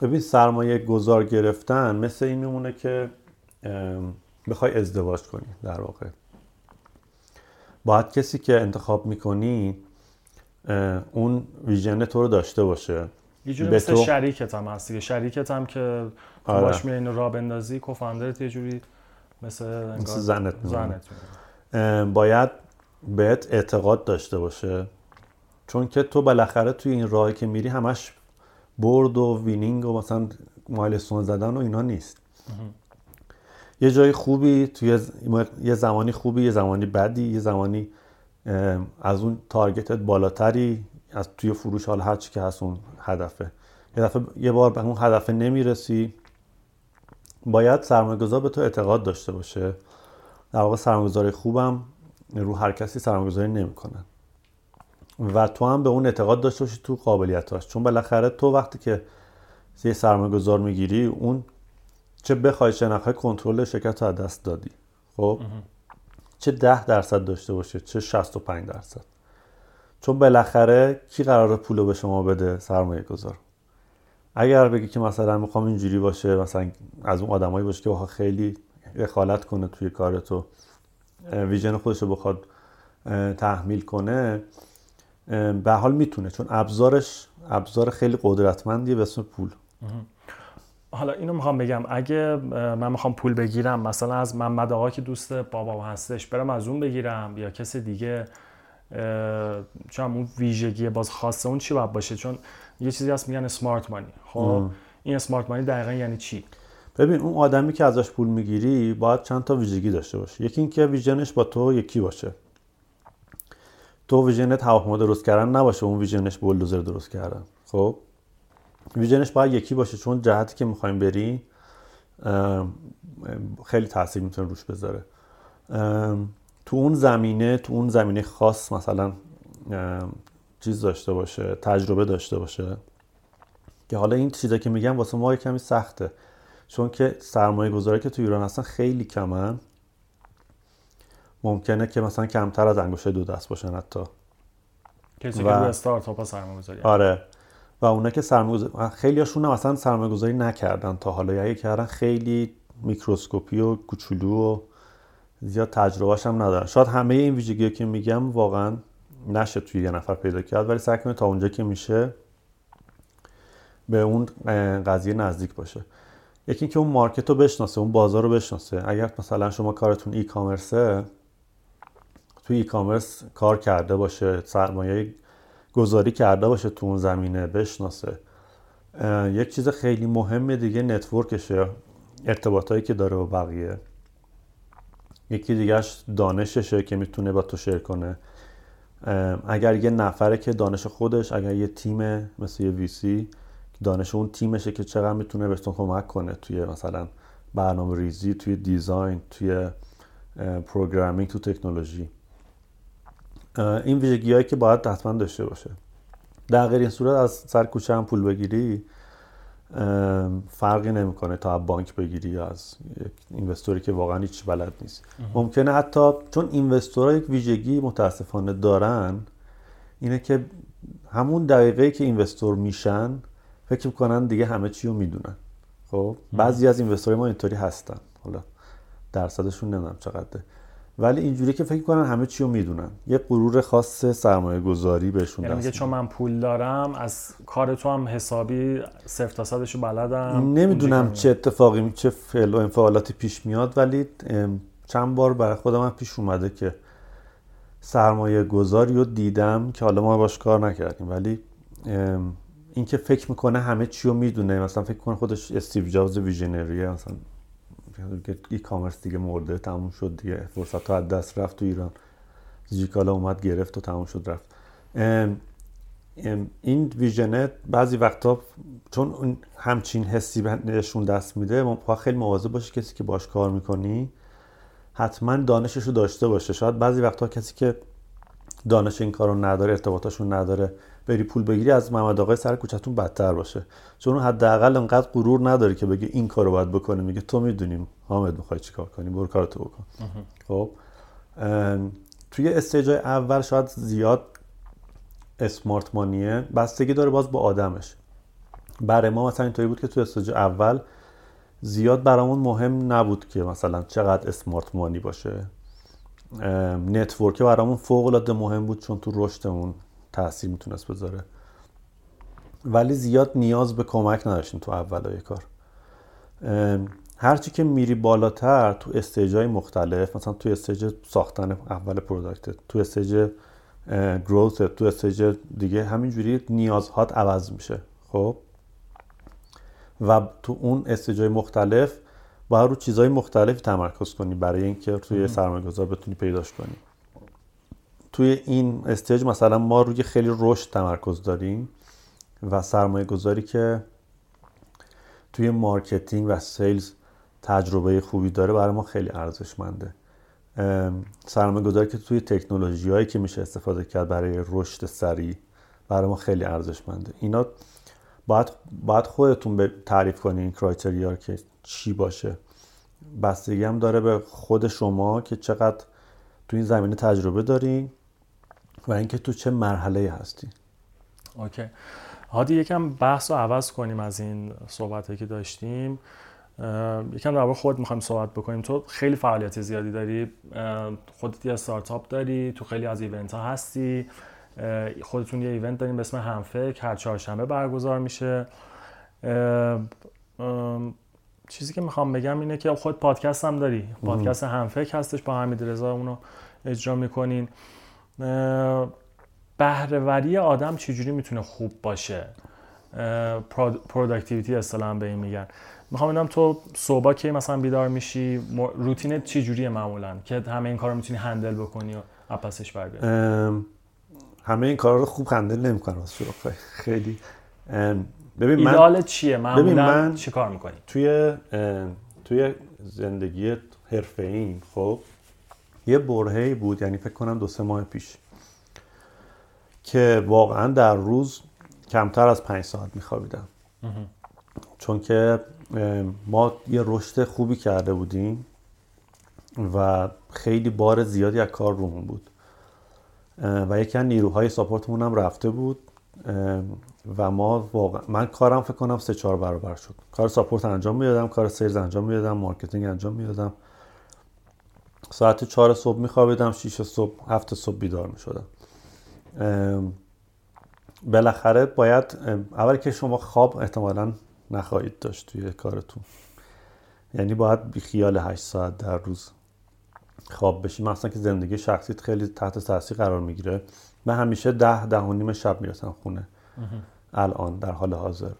ببین سرمایه گذار گرفتن مثل این میمونه که بخوای ازدواج کنی در واقع. باید کسی که انتخاب می‌کنی اون vision تو رو داشته باشه. یه جوری مثل تو- شریکت هم هست دیگه. شریکت هم که تو آره. باش میای اینو راه بندازی co-founder ت یه جوری مثل مثل زنت. زنت باید بهت اعتقاد داشته باشه. چون که تو بالاخره توی این راهی که میری همش برد و winning و مثلا مایلستون زدن و اینا نیست. یه جای خوبی توی یه زمانی خوبی یه زمانی بدی یه زمانی از اون تارگتت بالاتری از توی فروش حالا هر چی که هست اون هدفه. یه دفعه یه بار به اون هدفه نمی‌رسی. باید سرمایه‌گذار به تو اعتقاد داشته باشه. در واقع سرمایه‌گذاری خوبم رو هر کسی سرمایه‌گذاری نمی‌کنن و تو هم به اون اعتقاد داشته باشی تو قابلیتاش چون بالاخره تو وقتی که یه سرمایه‌گذار می‌گیری اون چه بخوای چه نخوای کنترل شرکت رو از دست دادی. خب؟ چه ده درصد داشته باشه چه 65 درصد. چون بالاخره کی قراره پول رو به شما بده؟ سرمایه گذار اگر بگی که مثلا می‌خوام اینجوری باشه مثلا از اون آدمایی باشه که بخواد خیلی دخالت کنه توی کار تو ویژن خودش رو بخواد تحمیل کنه به حال می‌تونه چون ابزارش ابزار خیلی قدرتمندیه به اسم پول. حالا اینو می‌خوام بگم اگه من می‌خوام پول بگیرم مثلا از محمد آقا که دوست بابام هستش برم از اون بگیرم یا کسی دیگه چون اون ویژگی باز خاصه اون چی باید باشه؟ چون یه چیزی هست میگن اسمارت مانی خب این اسمارت مانی دقیقا یعنی چی؟ ببین اون آدمی که ازش پول می‌گیری باید چند تا ویژگی داشته باشه. یکی اینکه ویژنش با تو یکی باشه. تو ویژنت هواپیما درست کردن نباشه اون ویژنش بولدوزر درست کردن. خب؟ ویژنش باید یکی باشه چون جهتی که می‌خوایم بریم ام، خیلی تاثیر می‌تونه روش بذاره. تو اون زمینه تو اون زمینه خاص مثلا چیز داشته باشه تجربه داشته باشه که حالا این چیزا که میگم واسه ما کمی سخته. چون که سرمایه گذاری که تو ایران هستن خیلی کمن. ممکنه که مثلا کمتر از انگشت دو دست باشن حتی. کسی و- که روی استارتاپ سرمایه گذاری آره. و اونا که سرمایه خیلی هاشون هم اصلا سرمایه نکردن تا حالا. یا اگه کردن خیلی میکروسکوپی و کوچولو و زیاد تجربهش هم ندارن. شاید همه این ویژگی که میگم واقعا نشه توی یه نفر پیدا کرد ولی سعی تا اونجا که میشه به اون قضیه نزدیک باشه. یکی اینکه اون مارکت رو بشناسه اون بازار رو بشناسه. اگر مثلا شما کارتون ای کامرسه توی ای کامرس کار کرده باشه سرمایه گذاری کرده باشه تو اون زمینه بشناسه. یک چیز خیلی مهم دیگه نتورکشه ارتباطایی که داره با بقیه. یکی دیگهش دانششه که می‌تونه با تو شیر کنه. اگر یه نفره که دانش خودش اگر یه تیم مثل یه ویسی دانش اون تیمشه که چقدر می‌تونه بهتون کمک کنه توی مثلا برنامه ریزی توی design توی programming تو تکنولوژی. این ویژگی هایی که باید حتما داشته باشه. در غیر این صورت از سر کوچه هم پول بگیری فرقی نمی‌کنه تا بانک بگیری یا از یک investor ی که واقعا هیچ بلد نیست. ممکنه حتی چون investor ها یک ویژگی متاسفانه دارن اینه که همون دقیقه که اینوستور میشن فکر می‌کنن دیگه همه چی رو می‌دونن. خب؟ بعضی از اینوستورهای ما اینطوری هستن. حالا درصدشون نمی‌دونم چقدره. ولی اینجوری که فکر کنن همه چی رو می‌دونن. یه غرور خاص سرمایه گذاری بهشون یعنی میگه چون من پول دارم از کار تو هم حسابی صفر تا صدشو بلدم. نمی‌دونم چه اتفاقی چه فعل و انفعالاتی پیش میاد ولی چند بار برای خودم هم پیش اومده که سرمایه گذاری رو دیدم که حالا ما باش کار نکردیم. ولی اینکه فکر می‌کنه همه چی رو می‌دونه. مثلا فکر کنه خودش استیو جابز ویژنریه مثلا ای کامرس دیگه مرده تموم شد دیگه. فرصت ها از دست رفت تو ایران. زیکالا اومد گرفت و تموم شد رفت. این ویژنت بعضی وقتا چون همچین حسی بهشون دست میده ما خیلی مواظب باشه کسی که باش کار می‌کنی حتما دانشش رو داشته باشه. شاید بعضی وقتا کسی که دانش این کار رو نداره ارتباطاشون نداره بری پول بگیری از محمد آقای سر کوچتون بدتر باشه. چون حداقل انقدر غرور نداره که بگه این کارو باید بکنه. میگه تو می‌دونیم حامد می‌خوای چیکار کنی؟ برو کارتو بکن. خب. توی استیجای اول شاید زیاد اسمارت مانیه. بستگی داره باز با آدمش. برای ما مثلا اینطوری بود که تو استیج اول زیاد برامون مهم نبود که مثلا چقدر smart money باشه. network برامون فوق العاده مهم بود چون تو رشدمون تاثیر می‌تونست بذاره. ولی زیاد نیاز به کمک نداشتیم تو اولای کار. هرچی که میری بالاتر تو stage مختلف مثلا تو stage ساختن اول product تو stage growth تو stage دیگه همینجوری نیازهات عوض میشه خب؟ و تو اون stage ای مختلف باید رو چیزهای مختلفی تمرکز کنی برای اینکه توی سرمایه گذار بتونی پیداش کنی. توی این stage مثلا ما روی خیلی رشد تمرکز داریم و سرمایه گذاری که توی marketing و sales تجربه خوبی داره برای ما خیلی ارزشمنده. سرمایه گذاری که توی تکنولوژی هایی که میشه استفاده کرد برای رشد سریع برای ما خیلی ارزشمنده. اینا باید, باید خودتون به تعریف کنین کرایتریا که چی باشه. بستگی هم داره به خود شما که چقدر تو این زمینه تجربه دارین و اینکه تو چه مرحله هستی. اوکی. هادی یکم بحث رو عوض کنیم از این صحبت که داشتیم. یکم در خود می‌خوایم صحبت بکنیم. تو خیلی فعالیت زیادی داری خودت یه استارتاپ داری تو خیلی از event ها هستی خودتون یه event داریم به اسم همفکر هر چهارشنبه برگزار میشه. چیزی که می‌خوام بگم اینه که خود پادکست هم داری. پادکست همفکر هستش با حمید رضا اونو اجرا می‌کنین. بهره‌وری آدم چجوری می‌تونه خوب باشه؟ productivity اصطلاحا به این میگن. می‌خوام بدونم تو صبح کی مثلا بیدار میشی؟ روتینت چی جوریه معمولا؟ که همه این کار رو می‌تونی هندل بکنی و اپسش بر همه این کارا رو خوب هندل نمی‌کنم خیلی. ببین من چیه؟ معمولا من چی کار می‌کنی؟ توی توی زندگی حرفه این خب؟ یه برهی بود یعنی فکر کنم دو سه ماه پیش که واقعا در روز کمتر از پنج ساعت میخوابیدم. چون که ما یه رشد خوبی کرده بودیم و خیلی بار زیادی از کار رومون بود. و یکی از نیروهای support مون هم رفته بود و ما واقعا من کارم فکر کنم سه چهار برابر شد. کار support انجام می‌دادم کار sales انجام می‌دادم marketing انجام می‌دادم. ساعت چهار صبح میخوابیدم شیش صبح هفت صبح بیدار می‌شدم. بالاخره باید اول که شما خواب احتمالا نخواهید داشت توی کارتون. یعنی باید بی خیال 8 ساعت در روز خواب بشی. مثلا که زندگی شخصیت خیلی تحت تاثیر قرار می‌گیره. من همیشه ده ده و نیم شب می‌رسم خونه. الان در حال حاضر.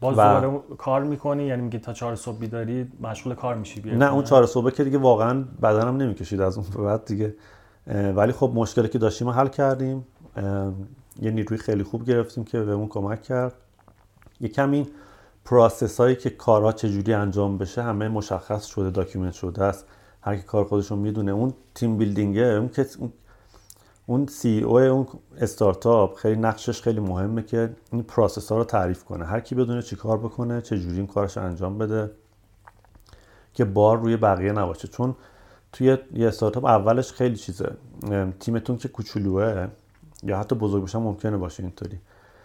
باز و- دوباره کار می‌کنی یعنی میگی تا چهار صبح بیداری مشغول کار میشی بیای نه؟ اون چهار صبح که دیگه واقعا بدنم نمی‌کشید از اون بعد دیگه. ولی خب مشکلی که داشتیم حل کردیم. یه نیروی خیلی خوب گرفتیم که بهمون کمک کرد. یه کمی process هایی که کارها چجوری انجام بشه همه مشخص شده document شده است. هر کی کار خودشون می‌دونه. اون team building ه اون که اون- اون CEO اون استارتاپ خیلی نقشش خیلی مهمه که این process ها رو تعریف کنه. هر کی بدونه چی کار بکنه چه جوری این کارش رو انجام بده که بار روی بقیه نباشه. چون توی یه استارتاپ اولش خیلی چیزه. تیمتون که کوچولوه یا حتی بزرگ باشن ممکنه باشه اینطوری.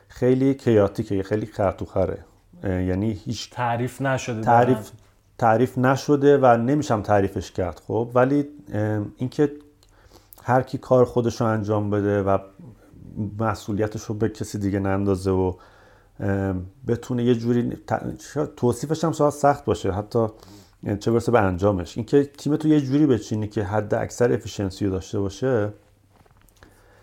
خیلی کیاتیکه خیلی خرطوخره. یعنی هیچ تعریف نشده تعریف دارن. تعریف نشده و نمیشم تعریفش کرد خب. ولی اینکه هر کی کار خودش رو انجام بده و مسئولیتش رو به کسی دیگه نندازه و بتونه یه جوری توصیفش هم شاید سخت باشه. حتی چه برسه به انجامش. اینکه تیم تو یه جوری بچینی که حد اکثر افیشنسی رو داشته باشه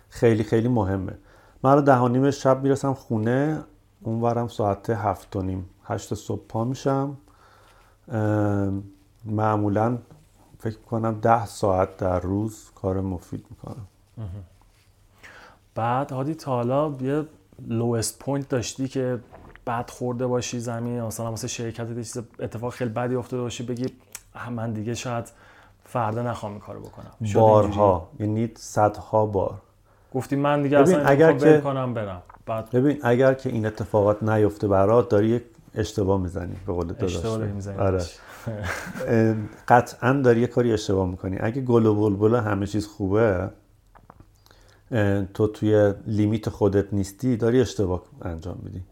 خیلی خیلی مهمه. من رو ده و نیم شب می‌رسم خونه اونورم ساعت هفت و نیم هشت صبح پا میشم. معمولا فکر کنم ده ساعت در روز کار مفید می‌کنم. بعد هادی تا حالا یه lowest point داشتی که بعد خورده باشی زمین مثلا واسه شرکت یه چیز اتفاق خیلی بدی افتاده باشی بگی "اه، من دیگه شاید فردا نخوام این کارو بکنم؟ بارها. یعنی صدها بار. گفتی من دیگه اصلا اگر اگر که- کنم برم. بعد ببین اگر که این اتفاقات نیفته برات داری یک اشتباه می‌زنی به قول داداش اشتباه می‌زنی. آره. قطعا داری یه کاری اشتباه می‌کنی. اگه گل و بلبل همه چیز خوبه تو توی limit خودت نیستی داری اشتباه انجام میدی.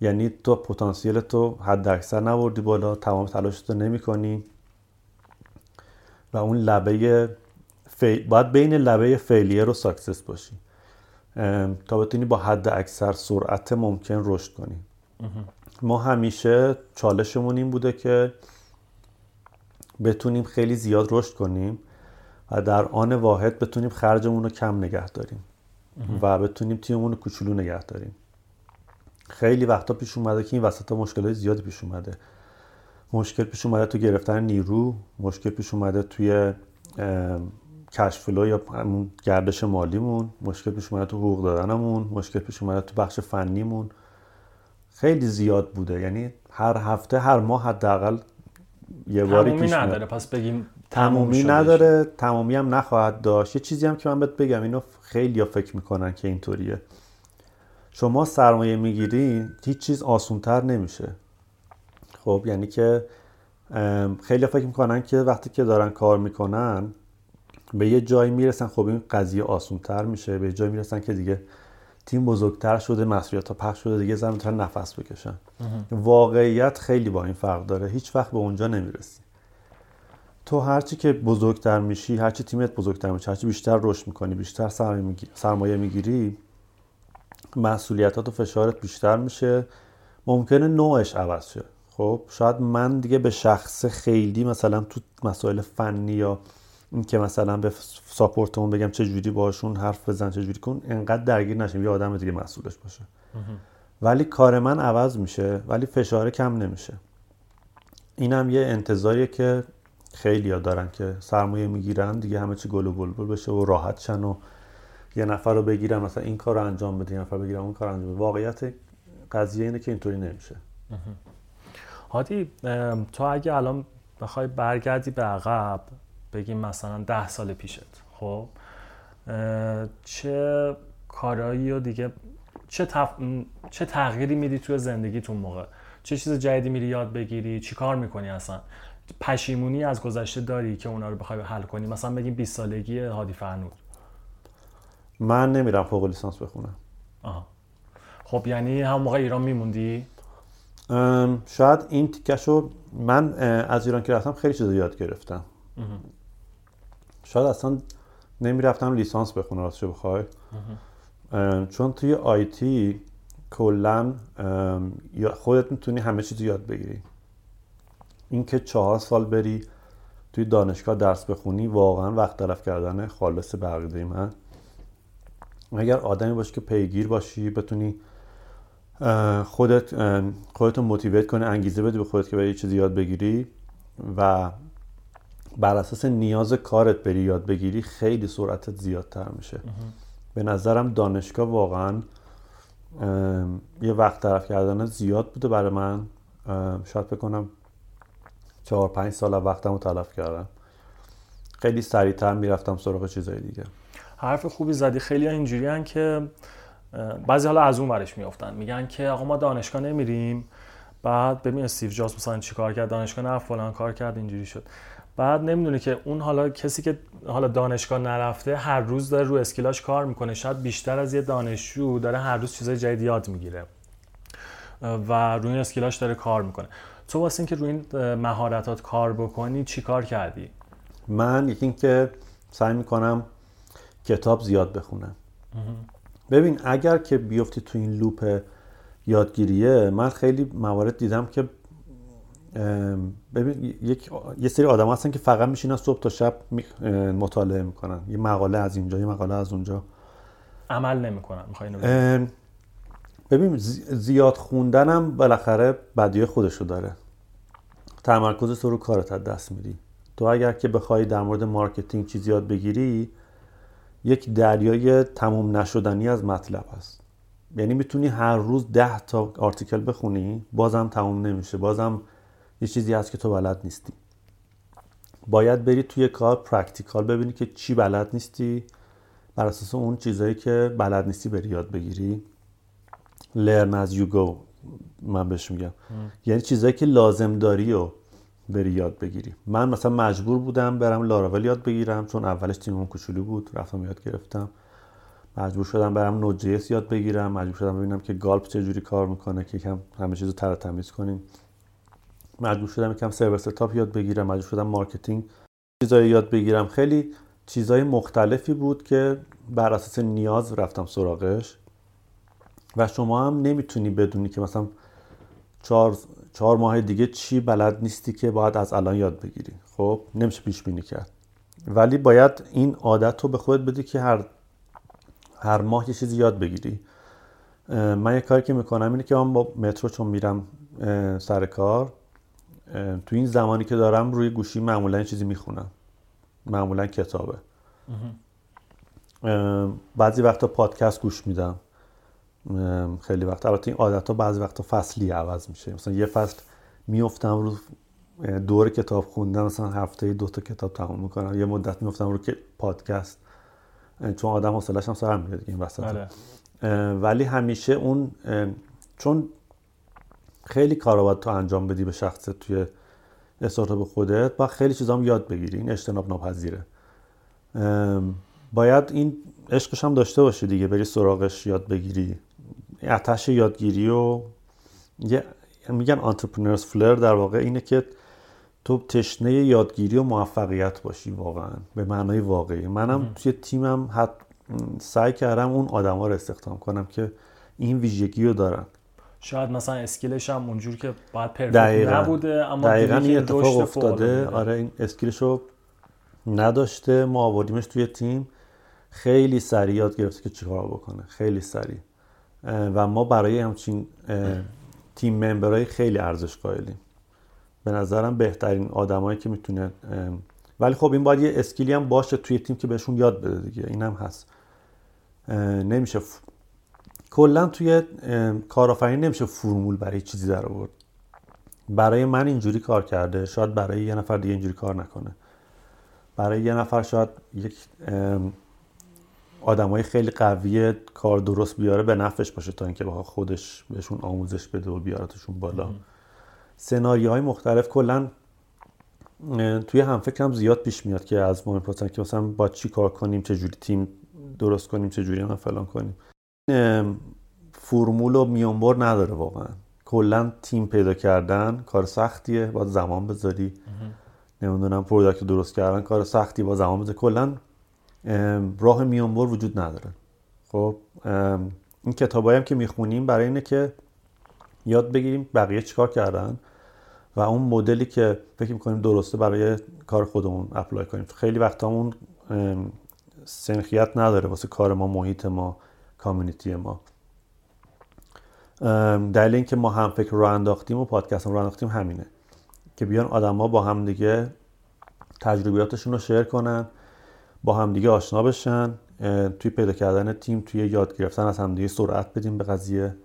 یعنی تو پتانسیل تو حداکثر نبردی بالا تمام تلاشت رو نمی کنی و اون لبه فی... باید بین لبه failure و success باشی. تا بتونی با حداکثر سرعت ممکن رشد کنی. ما همیشه چالشمون این بوده که بتونیم خیلی زیاد رشد کنیم و در آن واحد بتونیم خرجمون رو کم نگه داریم و بتونیم تیممون رو کوچولو نگه داریم. خیلی وقتا پیش اومده که این وسط مشکلات زیادی پیش اومده. مشکل پیش اومده تو گرفتن نیرو مشکل پیش اومده توی ام، کش فلو یا گردش مالیمون مشکل پیش اومده تو حقوق دادنمون مشکل پیش اومده تو بخش فنیمون. خیلی زیاد بوده. یعنی هر هفته هر ماه حداقل یه باری تمومی پیش. نداره. پس بگیم تموم تمامی شدش. نداره. تمامی هم نخواهد داشت. یه چیزی هم که من بهت بگم اینو خیلی فکر می‌کنن که اینطوریه. شما سرمایه می‌گیری هیچ چیز آسونتر نمیشه. خب یعنی که خیلی فکر می‌کنن که وقتی که دارن کار می‌کنن به یه جایی می‌رسن. خب این قضیه آسونتر میشه. به یه جایی می‌رسن که دیگه تیم بزرگتر شده مسئولیت ها پخش شده دیگه زن می‌تونن نفس بکشن. واقعیت خیلی با این فرق داره. هیچ وقت به اونجا نمی‌رسی. تو هرچی که بزرگتر میشی هرچی تیمت بزرگتر میشه هرچی بیشتر رشد می‌کنی بیشتر سرمایه میگی- سرمایه می‌گیری مسئولیتات و فشارت بیشتر میشه. ممکنه نوعش عوض شه. خب شاید من دیگه به شخص خیلی مثلا تو مسائل فنی یا که مثلا به ساپورتمون بگم چه جوری باشون حرف بزن چه جوری کن انقدر درگیر نشیم یه آدم دیگه مسئولش باشه. ولی کار من عوض میشه ولی فشار کم نمیشه. اینم یه انتظاریه که خیلی ها دارن که سرمایه می‌گیرن دیگه همه چی گل و بلبل بشه و راحت شن و یه نفر رو بگیرن مثلا این کار رو انجام بده یه نفر بگیرن اون کار انجام بده. واقعیت قضیه اینه که اینطوری نمیشه. هادی تو اگه الان بخوای برگردی به عقب بگیم مثلا ده سال پیشت. خب؟ چه کارایی و دیگه چه, تف... چه تغییری میدی توی زندگیتون موقع؟ چه چیز جدیدی میری یاد بگیری؟ چی کار می‌کنی اصلا؟ پشیمونی از گذشته داری که اونا رو بخوای حل کنی؟ مثلا بگیم 20 سالگی هادی فرنود. من نمیرم فوق لیسانس بخونم. آها. خب یعنی هم موقع ایران میموندی؟ شاید این تیکشو من اه، از ایران که رفتم خیلی چیزا یاد گرفتم. شاید اصلا نمی‌رفتم لیسانس بخونم راستش بخوای. چون توی آیتی کلا خودت می‌تونی همه چیز رو یاد بگیری. اینکه چهار سال بری توی دانشگاه درس بخونی واقعا وقت تلف کردن خالص به عقیده من. اگر آدمی باشی که پیگیر باشی بتونی خودت اه، خودتو موتیویت کنی انگیزه بدی به خودت که بری یه چیزی یاد بگیری و بر اساس نیاز کارت بری یاد بگیری خیلی سرعتت زیادتر میشه. به نظرم دانشگاه واقعا یه وقت طرف کردن زیاد بوده برای من. شاید بکنم چهار پنج سال از وقتم رو تلف کردم. خیلی سریعتر می‌رفتم سراغ چیزای دیگه. حرف خوبی زدی. خیلی اینجوری که اه، بعضی حالا از اون ورش میافتن. میگن که آقا ما دانشگاه نمیریم. بعد ببین استیو جابز مثلا چی کار کرد؟ دانشگاه نه فلان کار کرد اینجوری شد. بعد نمی‌دونه که اون حالا کسی که حالا دانشگاه نرفته هر روز داره رو اسکیلاش کار می‌کنه. شاید بیشتر از یه دانشجو داره هر روز چیزای جدید یاد می‌گیره. و روی این اسکیلاش داره کار می‌کنه. تو واسه اینکه روی این مهارتات کار بکنی چی کار کردی؟ من یکی اینکه سعی می‌کنم کتاب زیاد بخونم. ببین اگر که بیفتی تو این loop یادگیریه من خیلی موارد دیدم که ببین یک یه سری آدم هستن که فقط میشینن صبح تا شب مطالعه می‌کنن. یه مقاله از اینجا یه مقاله از اونجا. عمل نمی‌کنن می‌خوای ببین زی- زیاد خوندنم بالاخره بدیه خودشو داره. تمرکز تو رو کارت از دست میدی. تو اگر که بخوای در مورد marketing چیزی یاد بگیری یک دریای تموم نشدنی از مطلب هست. یعنی می‌تونی هر روز ده تا article بخونی بازم تموم نمیشه بازم یه چیزی هست که تو بلد نیستی. باید بری توی کار practical ببینی که چی بلد نیستی. بر اساس اون چیزایی که بلد نیستی بری یاد بگیری. Learn as you go من بهش میگم. یعنی چیزایی که لازم داری و بری یاد بگیری. من مثلا مجبور بودم برم لاراول یاد بگیرم چون اولش تیمم کوچولو بود رفتم یاد گرفتم. مجبور شدم برم Node.js یاد بگیرم مجبور شدم ببینم که Gulp چجوری کار می‌کنه که یکم همه چیزو تر تمیز کنیم. مجبور شدم یکم سرور setup یاد بگیرم مجبور شدم marketing چیزایی یاد بگیرم. خیلی چیزای مختلفی بود که بر اساس نیاز رفتم سراغش. و شما هم نمی‌تونی بدونی که مثلا چهار, چهار ماه دیگه چی بلد نیستی که باید از الان یاد بگیری. خب نمیشه پیش بینی کرد. ولی باید این عادت رو به خودت بدی که هر هر ماه یه چیزی یاد بگیری. من یه کاری که می‌کنم اینه که من با مترو چون میرم سر کار. تو این زمانی که دارم روی گوشی معمولا چیزی می‌خونم. معمولا کتابه. بعضی وقتا پادکست گوش میدم. خیلی وقت. البته این عادت ها بعضی وقتا فصلی عوض میشه. مثلا یه فصل میفتم رو دور کتاب خوندن مثلا هفته دو تا کتاب تموم می‌کنم. یه مدت میفتم رو که پادکست. چون آدم حوصله‌ش هم سر میره دیگه این وسط. آره. ولی همیشه اون چون خیلی کارا باید تو انجام بدی به شخصت توی استارتاپ خودت با خیلی چیزا هم یاد بگیری. این اجتناب ناپذیره. باید این عشقش هم داشته باشی دیگه بری سراغش یاد بگیری. عطش یادگیری و یه میگن entrepreneur's flair در واقع اینه که تو تشنه یادگیری و موفقیت باشی واقعا به معنای واقعی. منم توی تیمم حتی سعی کردم اون آدما رو استخدام کنم که این ویژگی رو دارن. شاید مثلا skill ش هم اونجور که باید perfect. نبوده اما دقیقا این اتفاق افتاده. آره این skill ش رو نداشته. ما آوردیمش توی تیم. خیلی سریع یاد گرفته که چیکار بکنه. خیلی سریع. و ما برای همچین تیم ممبرهای خیلی ارزش قائلیم به نظرم بهترین آدمایی که می‌تونه ولی خب این باید یه اسکیلی هم باشه توی تیم که بهشون یاد بده دیگه. این هم هست نمیشه. کلا توی کارآفرینی نمیشه فرمول برای چیزی در آورد. برای من اینجوری کار کرده شاید برای یه نفر دیگه اینجوری کار نکنه. برای یه نفر شاید یک آدمای خیلی قوی کار درست بیاره به نفعش باشه تا اینکه بخواد خودش بهشون آموزش بده و بیارتشون بالا. سناریوهای مختلف کلا توی هم فکرم زیاد پیش میاد که از ما می‌پرسن که مثلا با چی کار کنیم چه جوری تیم درست کنیم چه جوری فلان کنیم. فرمول و میانبر نداره واقعا. کلا تیم پیدا کردن کار سختیه باید زمان بذاری. نمی‌دونم product رو درست کردن کار سختیه زمان بره کلا راه میانبر وجود نداره. خب این کتابایی هم که می‌خونیم برای اینه که یاد بگیریم بقیه چیکار کردن و اون مدلی که فکر می‌کنیم درسته برای کار خودمون apply کنیم. خیلی وقتا اون سنخیت نداره. واسه کار ما محیط ما. community ما. دلیل اینکه ما هم فکر رو انداختیم و پادکست رو انداختیم همینه. که بیان آدما با هم دیگه تجربیاتشون رو شیر کنن با همدیگه آشنا بشن. توی پیدا کردن تیم توی یاد گرفتن از همدیگه سرعت بدیم به قضیه.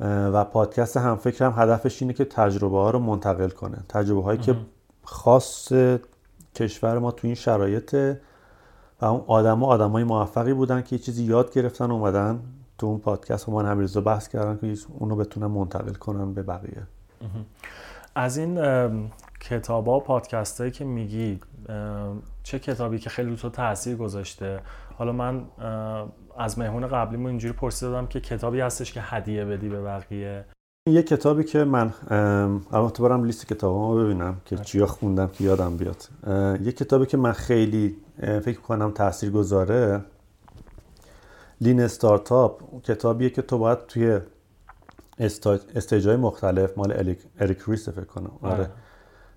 و پادکست هم فکرم هدفش اینه که تجربه ها رو منتقل کنه. تجربه هایی که خاص کشور ما توی این شرایطه و اون آدما آدمای موفقی بودن که یه چیزی یاد گرفتن اومدن تو اون پادکست با من همیرزا بحث کردن که اونو بتونن منتقل کنن به بقیه. از این کتاب ها و پادکست هایی که میگی چه کتابی که خیلی تو تاثیر گذاشته؟ حالا من از مهمون قبلیمون اینجوری پرسیدم که کتابی هستش که هدیه بدی به بقیه. یه کتابی که من تو برم لیست کتابامو ببینم که چیا خوندم که یادم بیاد. یه کتابی که من خیلی فکر کنم تأثیر گذاره لین استارتاپ کتابیه که تو باید توی استیجای مختلف مال اریک ریس فکر کنم. آره.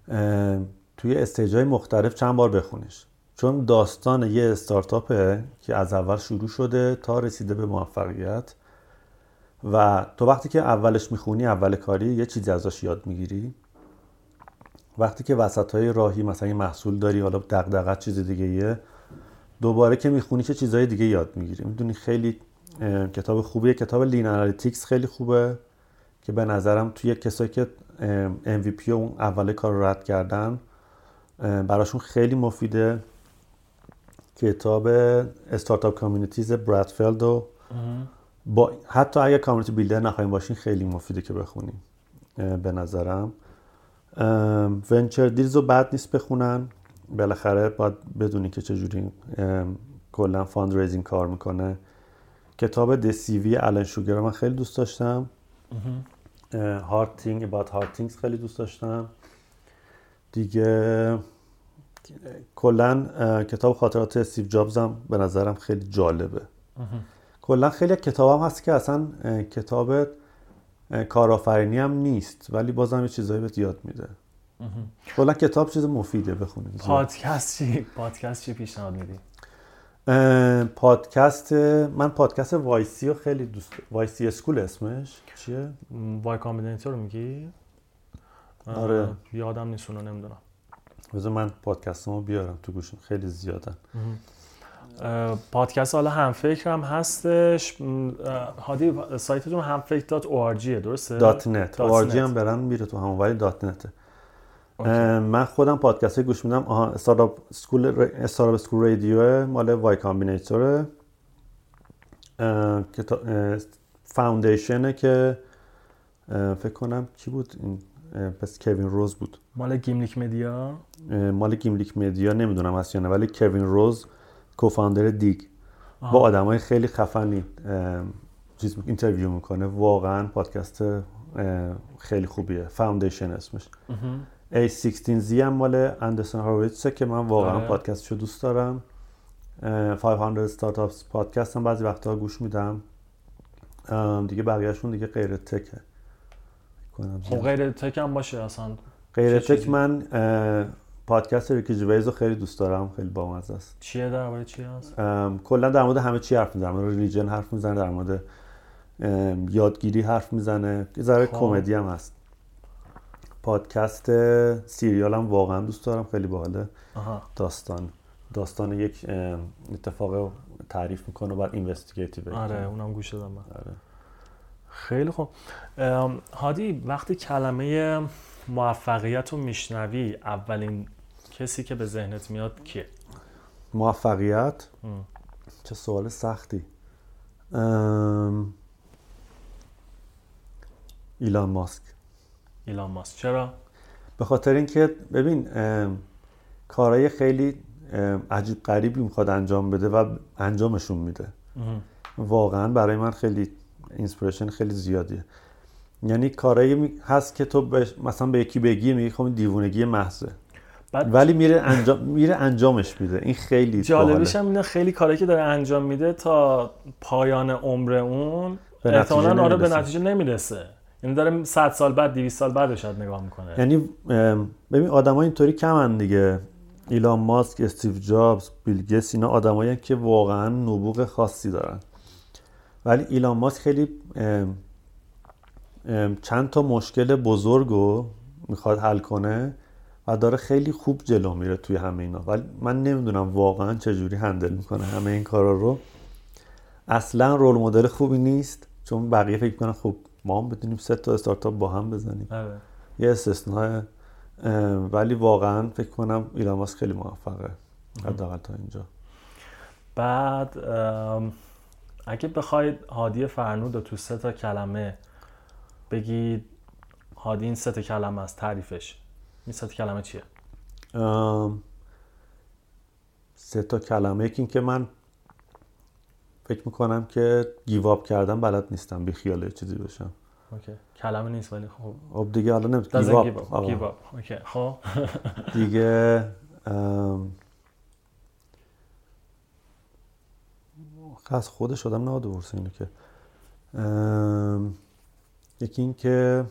اه، توی استیجای مختلف چند بار بخونیش. چون داستان یه استارتاپه که از اول شروع شده تا رسیده به موفقیت. و تو وقتی که اولش می‌خونی اول کاری یه چیزی ازش یاد می‌گیری. وقتی که وسط های راهی مثلا یه محصول داری حالا دغدغت چیز دیگه یه دوباره که می‌خونی چه چیزهای دیگه یاد می‌گیری. می‌دونی خیلی کتاب خوبیه. کتاب Lean Analytics خیلی خوبه که به نظرم توی کسایی که ام MVP و اون اول کار رو رد کردن براشون خیلی مفیده. کتاب Startup Communities Brad Feld و با حتی اگه community builder نخواهیم باشین خیلی مفیده که بخونیم به نظرم. Venture Deals رو بد نیست بخونن. بالاخره باید بدونی که چجوری کلا fundraising کار می‌کنه. کتاب د سی وی Alan Sugar من خیلی دوست داشتم. Hard Thing About Hard Things خیلی دوست داشتم. دیگه کلا کتاب خاطرات استیو جابز هم به نظرم خیلی جالبه. کلا خیلی کتاب هم هست که اصلا کتاب کارآفرینی هم نیست ولی بازم یه چیزایی بهت یاد میده. کلا کتاب چیز مفیده بخونید. پادکست چی؟ پادکست چی پیشنهاد میدی؟ پادکست من پادکست YC رو خیلی دوست YC School اسمش چیه؟ Y Combinator میگی؟ آره. یادم نیست اونو نمی‌دونم. بذار من پادکستمو بیارم تو گوشم خیلی زیادن. پادکست حالا هم فکر هم هستش هادی سایتتون همفکر دات او درسته؟ دات نت. نت. هم برن میره تو همون ولی دات نته. اه، من خودم پادکست های گوش میدم. آها استارتاپ اسکول استارتاپ اسکول رادیو مال وای کامبینیتوره. فاوندیشنه که فکر کنم کی بود این؟ پس کوین روز بود. مال گیملیک مدیا؟ مال گیملیک مدیا نمی‌دونم هست یا نه ولی کوین روز کوفاندر دیگ. با آدمای خیلی خفنی چیز interview می‌کنه. واقعا پادکست خیلی خوبیه. Foundation اسمش. A16Z هم مال Andreessen Horowitz ه که من واقعا آره. پادکستشو دوست دارم. اه، 500 Startups پادکست هم بعضی وقتا گوش میدم. دیگه بقیهشون دیگه غیر tech ه. خب. غیر tech هم باشه اصلا. غیر tech؟ من پادکست Ricky Gervais رو خیلی دوست دارم خیلی بامزه است. چیه درباره چی هست؟ کلا در مورد همه چی حرف می‌زنه در مورد ریلیجن حرف می‌زنه در مورد یادگیری حرف می‌زنه. یه ذره خب. کمدی هم هست. پادکست سیریال هم واقعا دوست دارم خیلی باحاله داستان. داستان یک اتفاق تعریف می‌کنه و بعد اینوستیگیتیو آره اونم گوش دادم من. آره. خیلی خوب. هادی وقتی کلمه موفقیت رو میشنوی اولین کسی که به ذهنت میاد کیه؟ موفقیت؟ ام. چه سوال سختی. ام، ایلان ماسک. ایلان ماسک. چرا؟ به خاطر اینکه ببین ام، کارهای خیلی عجیب غریبی می‌خواد انجام بده و انجامشون میده. واقعا برای من خیلی inspiration خیلی زیادیه. یعنی کارایی هست که تو مثلا به یکی بگی میگی خب دیوونگی محضه. بعد ولی میره انجام میره انجامش میده. این خیلی باحاله. هم اینه خیلی کاری که داره انجام میده تا پایان عمر اون احتمالاً آره به. نتیجه نمی‌رسه. یعنی داره 100 سال بعد 200 سال بعد شاید نگاه می‌کنه. یعنی ببین آدمای اینطوری کمن دیگه. ایلان ماسک استیو جابز بیل گیتس اینا آدمایی که واقعا نبوغ خاصی دارن. ولی ایلان ماسک خیلی چند تا مشکل بزرگ رو می‌خواد حل کنه. و داره خیلی خوب جلو میره توی همه اینا. ولی من نمی‌دونم واقعا چجوری هندل می‌کنه همه این کارا رو. اصلا رول مدل خوبی نیست چون بقیه فکر کنن خب ما هم بتونیم سه تا استارتاپ با هم بزنیم. آره. یه استثناء اه، ولی واقعا فکر کنم ایلان ماسک خیلی موفقه. حداقل تا اینجا. بعد اگه بخواید هادی فرنود رو تو سه تا کلمه بگید هادی این سه تا کلمه است تعریفش. این سه کلمه چیه؟ سه تا کلمه. یکی این که من فکر می‌کنم که give up کردم بلد نیستم بی خیال چیزی بشم اوکی. کلمه نیست ولی خب. خب دیگه حالا نمی‌تونم give up. اوکی. خب. <laughs> دیگه ام، از خودش آدم نباید بپرسه اینو که. ام، یکی این که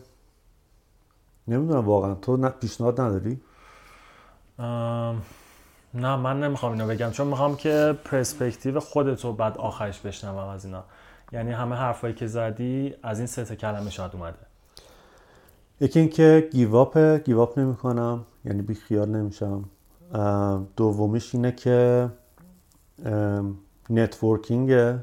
نمی‌دونم واقعا. تو نه- پیشنهاد نداری؟ ام، نه من نمی‌خوام اینو بگم. چون می‌خوام که پرسپکتیو خودتو بعد آخرش بشنوم از اینا. یعنی همه حرفایی که زدی از این سه تا کلمه شاید اومده. یکی این که give up give up نمی کنم یعنی بی خیال نمیشم. دومیش اینه که نتورکینگه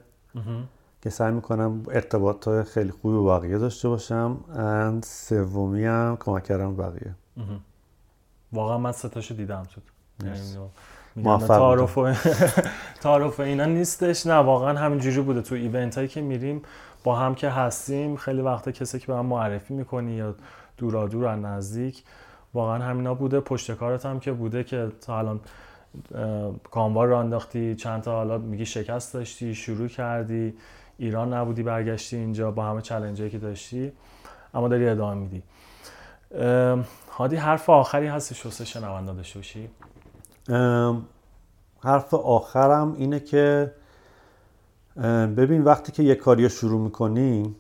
که سعی می‌کنم ارتباط خیلی خوبی با بقیه داشته باشم. اند سومی هم کمک کردم بقیه. واقعا من سه تاشو دیدم. تو تعارف و <laughs> تعارف اینا نیستش. نه واقعا همینجوری بوده. تو ایونت هایی که میریم با هم که هستیم خیلی وقتا کسی که به هم معرفی می‌کنی یا دورا دور از نزدیک واقعا همینا بوده. پشت کارت هم که بوده که تا الان کاموار رو انداختی چند تا حالا میگی شکست داشتی شروع کردی. ایران نبودی برگشتی اینجا با همه چلنجایی که داشتی اما داری ادامه میدی. هادی حرف آخری هستش واسه شنوندا داشته باشی؟ حرف آخرم اینه که ببین وقتی که یه کاری رو شروع می‌کنی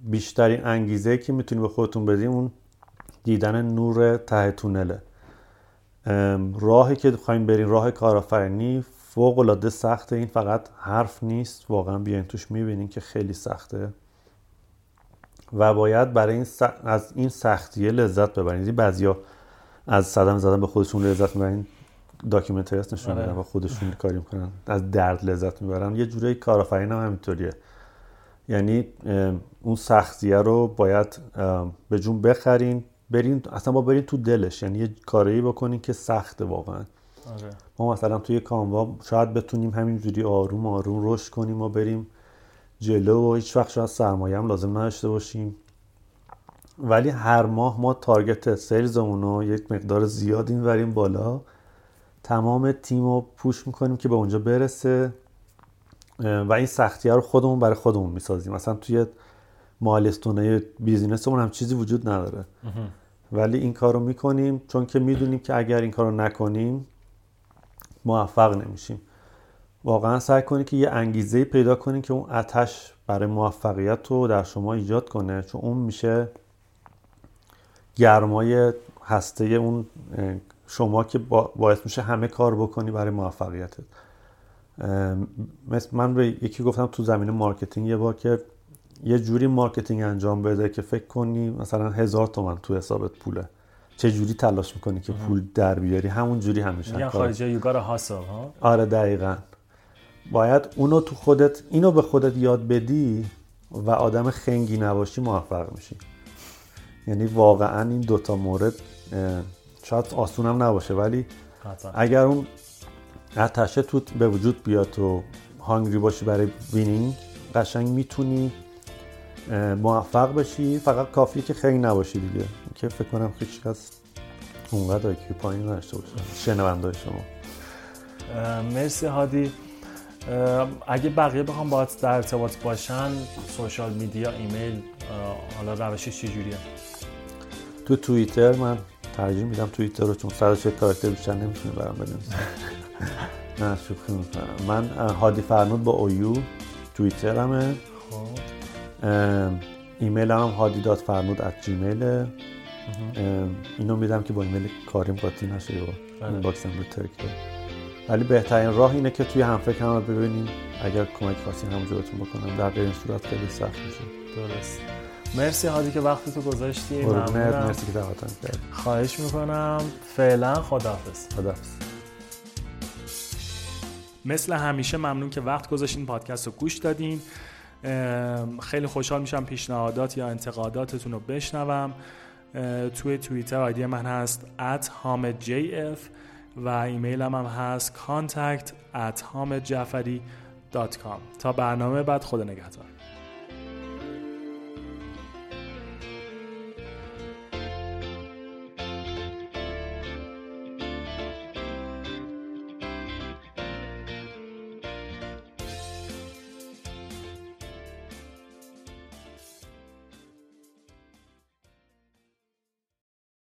بیشترین انگیزه که می‌تونی به خودتون بدی اون دیدن نور ته تونله. راهی که خواهیم برین راه کارآفرینی فوق العاده سخته. این فقط حرف نیست. واقعا بیاین توش می‌بینین که خیلی سخته. و باید برای این س- از این سختیه لذت ببرید این بعضیا از صدم زدن به خودشون لذت می‌برن. داکیومنتری هست نشون آره. میدن و خودشون کاری می‌کنن. از درد لذت می‌برن. یه جوری کارآفرین هم همینطوریه. یعنی اون سختیه رو باید به جون بخرین. برین اصلا با برین تو دلش. یعنی یه کاری بکنین که سخته واقعا. آره. ما مثلا توی کانوا شاید بتونیم همینجوری آروم آروم رشد کنیم و بریم جلو و هیچ وقت شاید سرمایه هم لازم نداشته باشیم. ولی هر ماه ما تارگت سیلزمون رو یک مقدار زیاد اینوریم بالا. تمام تیم رو پوش می‌کنیم که به اونجا برسه. و این سختی رو خودمون برای خودمون می‌سازیم. مثلا توی مایلستونه بیزینسمون هم چیزی وجود نداره. ولی این کار رو می‌کنیم چون که می‌دونیم که اگر این کار رو نکنیم موفق نمیشیم. واقعا سعی کنید که یه انگیزه پیدا کنید که اون آتش برای موفقیت رو در شما ایجاد کنه چون اون میشه گرمای هسته اون شما که با- باعث میشه همه کار بکنی برای موفقیتت. مثل من به یکی گفتم تو زمینه marketing یه بار که یه جوری marketing انجام بده که فکر کنی مثلا هزار تومن تو حسابت پوله. چه جوری تلاش می‌کنی که پول در بیاری؟ همون جوری همیشه میگن خارجی you gotta hustle ها؟ آره دقیقا. باید اونو تو خودت اینو به خودت یاد بدی و آدم خنگی نباشی موفق میشی. یعنی واقعا این دوتا مورد شاید آسونم نباشه ولی اگر اون اتشه تو به وجود بیاد و hungry باشی برای winning قشنگ می‌تونی موفق بشی. فقط کافیه که خنگ نباشی دیگه. که فکر کنم هیچ کس اونقدر IQ پایین نداشته باشه. شنونده شما. مرسی هادی. اگه بقیه بخوام باهات در ارتباط باشن social media ایمیل حالا روشش چجوریه تو توییتر من ترجیح میدم توییتر رو چون 140 کاراکتر بیشتر نمی‌تونه برام بنویسه <laughs> نه شوخی می‌کنم. من هادی فرنود با OU توییترمه. خب. ایمیل هم هادی dot فرنود at Gmail اینو میدم که با ایمیل کاریم قاطی نشه و بله. هم رو ترک. ولی بهترین راه اینه که توی همفکر هم رو ببینیم. اگر کمک خواستین هم جلوتون بکنم. در غیر این صورت خیلی سخت میشه. درست. مرسی هادی که وقتی تو گذاشتی ممنونم. مرسی که دعوتم کردی. خواهش می‌کنم. فعلا خداحافظ. خداحافظ. مثل همیشه ممنون که وقت گذاشتین. پادکست رو گوش دادین. خیلی خوشحال میشم پیشنهادات یا انتقاداتتون رو بشنوم. توی توییتر آیدی من هست at hamidjf و ایمیلم هم هست contact at تا برنامه بعد خدا نگهدار.